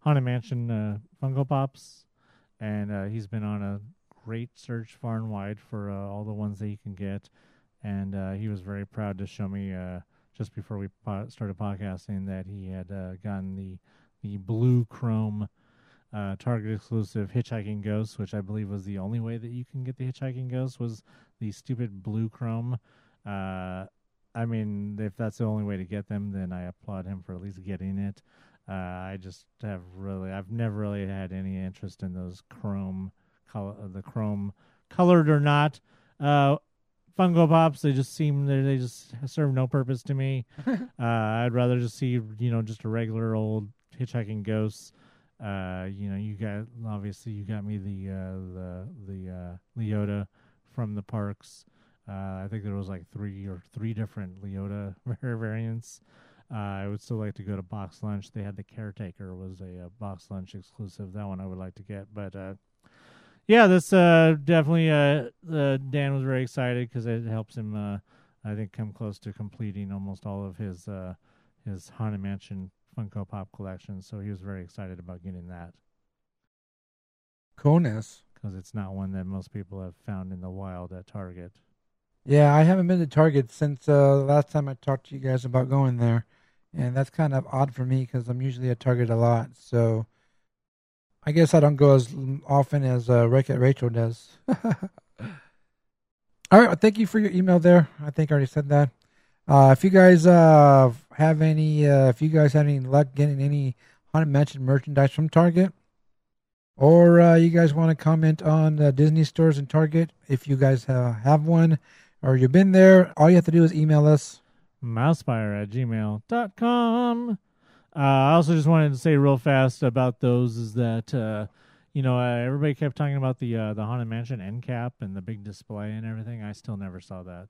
Haunted Mansion uh, Funko Pops, and uh, he's been on a great search far and wide for uh, all the ones that he can get, and uh, he was very proud to show me just before we po- started podcasting that he had gotten the the blue chrome uh, Target exclusive Hitchhiking Ghost, which I believe was the only way that you can get the Hitchhiking Ghost was the stupid blue chrome Uh, I mean, if that's the only way to get them, then I applaud him for at least getting it. Uh, I just have really, I've never really had any interest in those chrome, color, the chrome, colored or not. Uh, Funko Pops, they just seem they just serve no purpose to me. *laughs* uh, I'd rather just see you know just a regular old hitchhiking ghosts. Uh, you know, you got obviously you got me the uh, the the uh, Leota from the parks. Uh, I think there was like three or three different Leota *laughs* variants. I would still like to go to BoxLunch. They had the Caretaker was a, BoxLunch exclusive. That one I would like to get, but yeah, this uh, definitely uh, uh, Dan was very excited because it helps him. I think come close to completing almost all of his his Haunted Mansion Funko Pop collection. So he was very excited about getting that Coolness. because it's not one that most people have found in the wild at Target. Yeah, I haven't been to Target since uh, the last time I talked to you guys about going there, and that's kind of odd for me because I'm usually at Target a lot. So I guess I don't go as often as uh, Wreck-It Rachel does. *laughs* All right, well, thank you for your email there. I think I already said that. Uh, if you guys uh, have any, uh, if you guys have any luck getting any haunted mansion merchandise from Target, or uh, you guys want to comment on uh, Disney stores and Target, if you guys uh, have one or you've been there, all you have to do is email us. mousepire at gmail.com. Uh, I also just wanted to say real fast about those is that, uh, you know, uh, everybody kept talking about the uh, the Haunted Mansion end cap and the big display and everything. I still never saw that.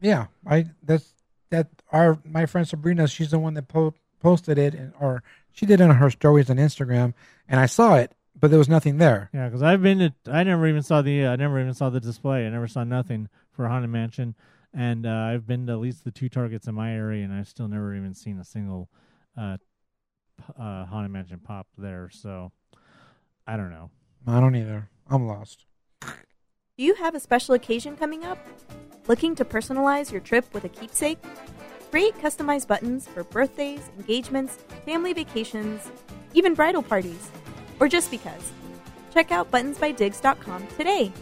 Yeah, I that's that our my friend Sabrina, she's the one that po- posted it, and, or she did it on her stories on Instagram, and I saw it, but there was nothing there. Yeah, because I've been to, I never even saw the, uh, I never even saw the display. I never saw nothing for Haunted Mansion. And uh, I've been to at least the two targets in my area, and I've still never even seen a single uh, uh, Haunted Mansion pop there. So I don't know. I don't either. I'm lost. Do you have a special occasion coming up? Looking to personalize your trip with a keepsake? Create customized buttons for birthdays, engagements, family vacations, even bridal parties, or just because. Check out buttonsbydigs.com today.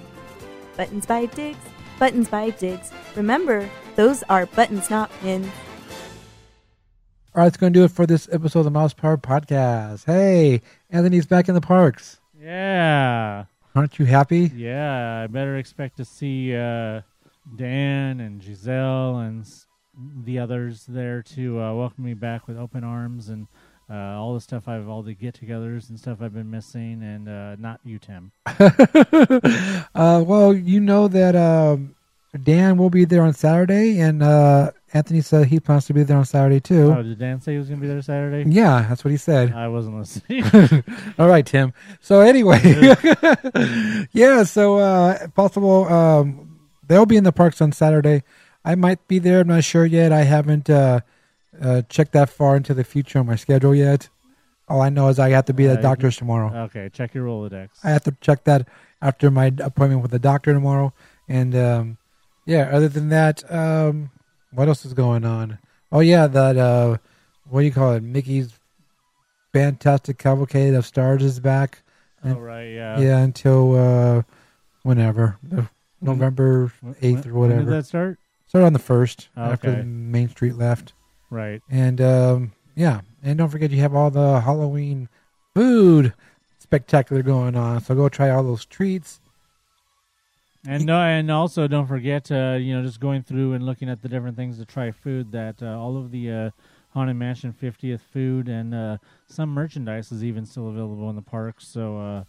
Buttons by Digs, Buttons by Digs. Remember, those are buttons, not pins. All right, that's going to do it for this episode of the Mousepire Podcast. Hey, Anthony's back in the parks. Yeah. Aren't you happy? Yeah, I better expect to see uh, Dan and Giselle and the others there to uh, welcome me back with open arms and uh, all the stuff I've, all the get togethers and stuff I've been missing, and uh, not you, Tim. *laughs* uh, well, you know that um, Dan will be there on Saturday, and uh, Anthony said he plans to be there on Saturday too. Oh, did Dan say he was going to be there Saturday? Yeah, that's what he said. I wasn't listening. *laughs* All right, Tim. So anyway, *laughs* *laughs* yeah. So uh, possible um, they'll be in the parks on Saturday. I might be there. I'm not sure yet. I haven't uh, uh, checked that far into the future on my schedule yet. All I know is I have to be at Uh, the doctor's tomorrow. okay, check your Rolodex. I have to check that after my appointment with the doctor tomorrow. And um, yeah, other than that, um, what else is going on? Oh yeah, that uh, what do you call it? Mickey's Fantastic Cavalcade of Stars is back. oh, right, yeah. Yeah, until uh, whenever November eighth when- or when whatever. did that start? Start on the first Oh, after. Main Street left. Right. And um, yeah, and don't forget you have all the Halloween food spectacular going on. So go try all those treats. And no, and also don't forget, uh, you know, just going through and looking at the different things to try food. That uh, all of the uh, Haunted Mansion 50th food and uh, some merchandise is even still available in the parks. So uh,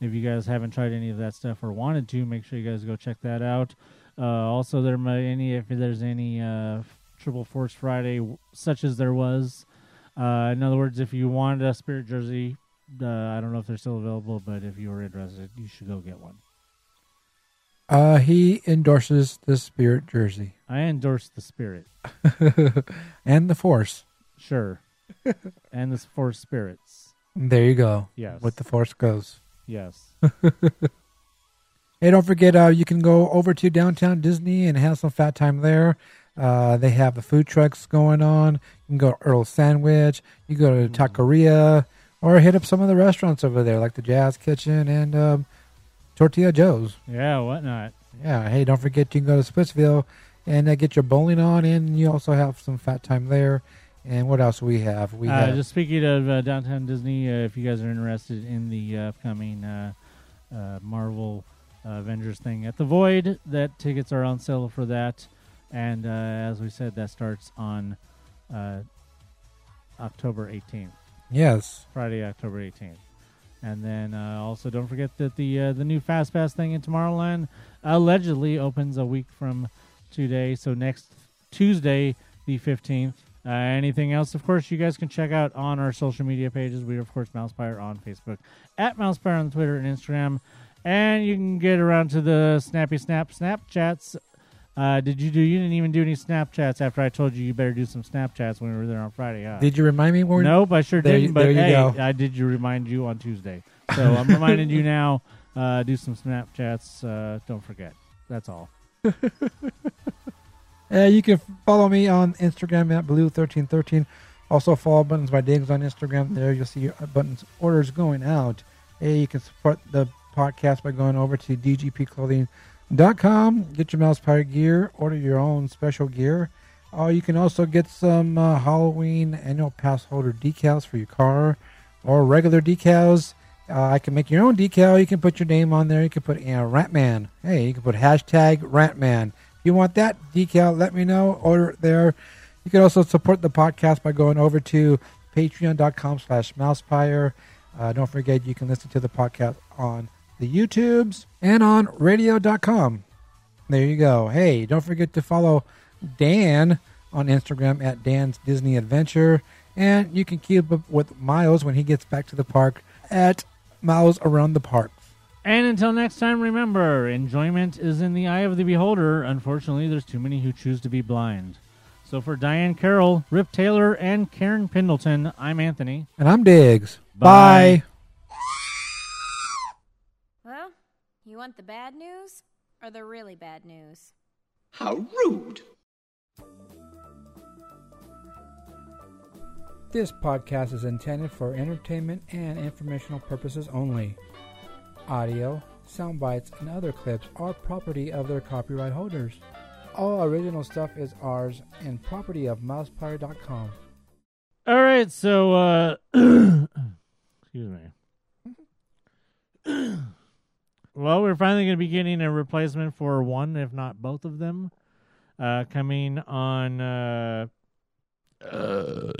if you guys haven't tried any of that stuff or wanted to, make sure you guys go check that out. Uh, also, there might any if there's any uh, Triple Force Friday, such as there was. Uh, in other words, if you wanted a Spirit jersey, uh, I don't know if they're still available, but if you were interested, you should go get one. Uh, he endorses the Spirit jersey *laughs* I endorse the Spirit. and the Force. Sure. *laughs* and the four spirits. There you go. Yes. With the Force goes. Yes. *laughs* Hey, don't forget, uh, you can go over to downtown Disney and have some fat time there. Uh, they have the food trucks going on. You can go to Earl's Sandwich. You go to Taqueria, or hit up some of the restaurants over there, like the Jazz Kitchen and um, Tortilla Joe's. yeah, whatnot. Yeah. Hey, don't forget, you can go to Splitsville and uh, get your bowling on. And you also have some fat time there. And what else we have? We uh, have just speaking of uh, downtown Disney, uh, if you guys are interested in the uh, upcoming uh, uh, Marvel uh, Avengers thing at the Void, that tickets are on sale for that. And uh, as we said, that starts on uh, October 18th, yes, Friday, October 18th. And then uh, also don't forget that the uh, the new Fast Pass thing in Tomorrowland allegedly opens a week from today, so next Tuesday, the 15th. Uh, anything else, of course, you guys can check out on our social media pages. We are, of course, Mousepire on Facebook, at Mousepire on Twitter and Instagram. And you can get around to the Snappy Snap Snapchats. Uh, did you do? You didn't even do any Snapchats after I told you you better do some Snapchats when we were there on Friday. Huh? did you remind me? Nope, I sure There didn't. But there you hey, go. I did. You remind you on Tuesday, so I'm *laughs* reminding you now. Uh, do some Snapchats. Uh, don't forget. That's all. *laughs* Uh, you can follow me on Instagram at blue1313. Also follow Buttons by Diggs on Instagram. There you'll see your Buttons orders going out. Hey, you can support the podcast by going over to dgpclothing.com. Get your Mouse Pirate gear. Order your own special gear. Uh, you can also get some uh, Halloween annual pass holder decals for your car or regular decals. Uh, I can make your own decal. You can put your name on there. You can put uh, Ratman. Hey, you can put hashtag Ratman. If you want that decal, let me know. Order it there. You can also support the podcast by going over to patreon.com slash mousepire. Uh, don't forget, you can listen to the podcast on the YouTubes and on radio.com. There you go. Hey, don't forget to follow Dan on Instagram at Dan's Disney Adventure. And you can keep up with Miles when he gets back to the park at Miles Around the Park. And until next time, remember enjoyment is in the eye of the beholder. Unfortunately, there's too many who choose to be blind. So for Diahann Carroll, Rip Taylor, and Karen Pendleton, I'm Anthony. And I'm Diggs. Bye. Bye. Well, you want the bad news or the really bad news? How rude! This podcast is intended for entertainment and informational purposes only. Audio, sound bites, and other clips are property of their copyright holders. All original stuff is ours and property of mousepire.com. All right, so uh *coughs* excuse me. *coughs* *coughs* well, we're finally going to be getting a replacement for one, if not both of them, uh, coming on uh, uh,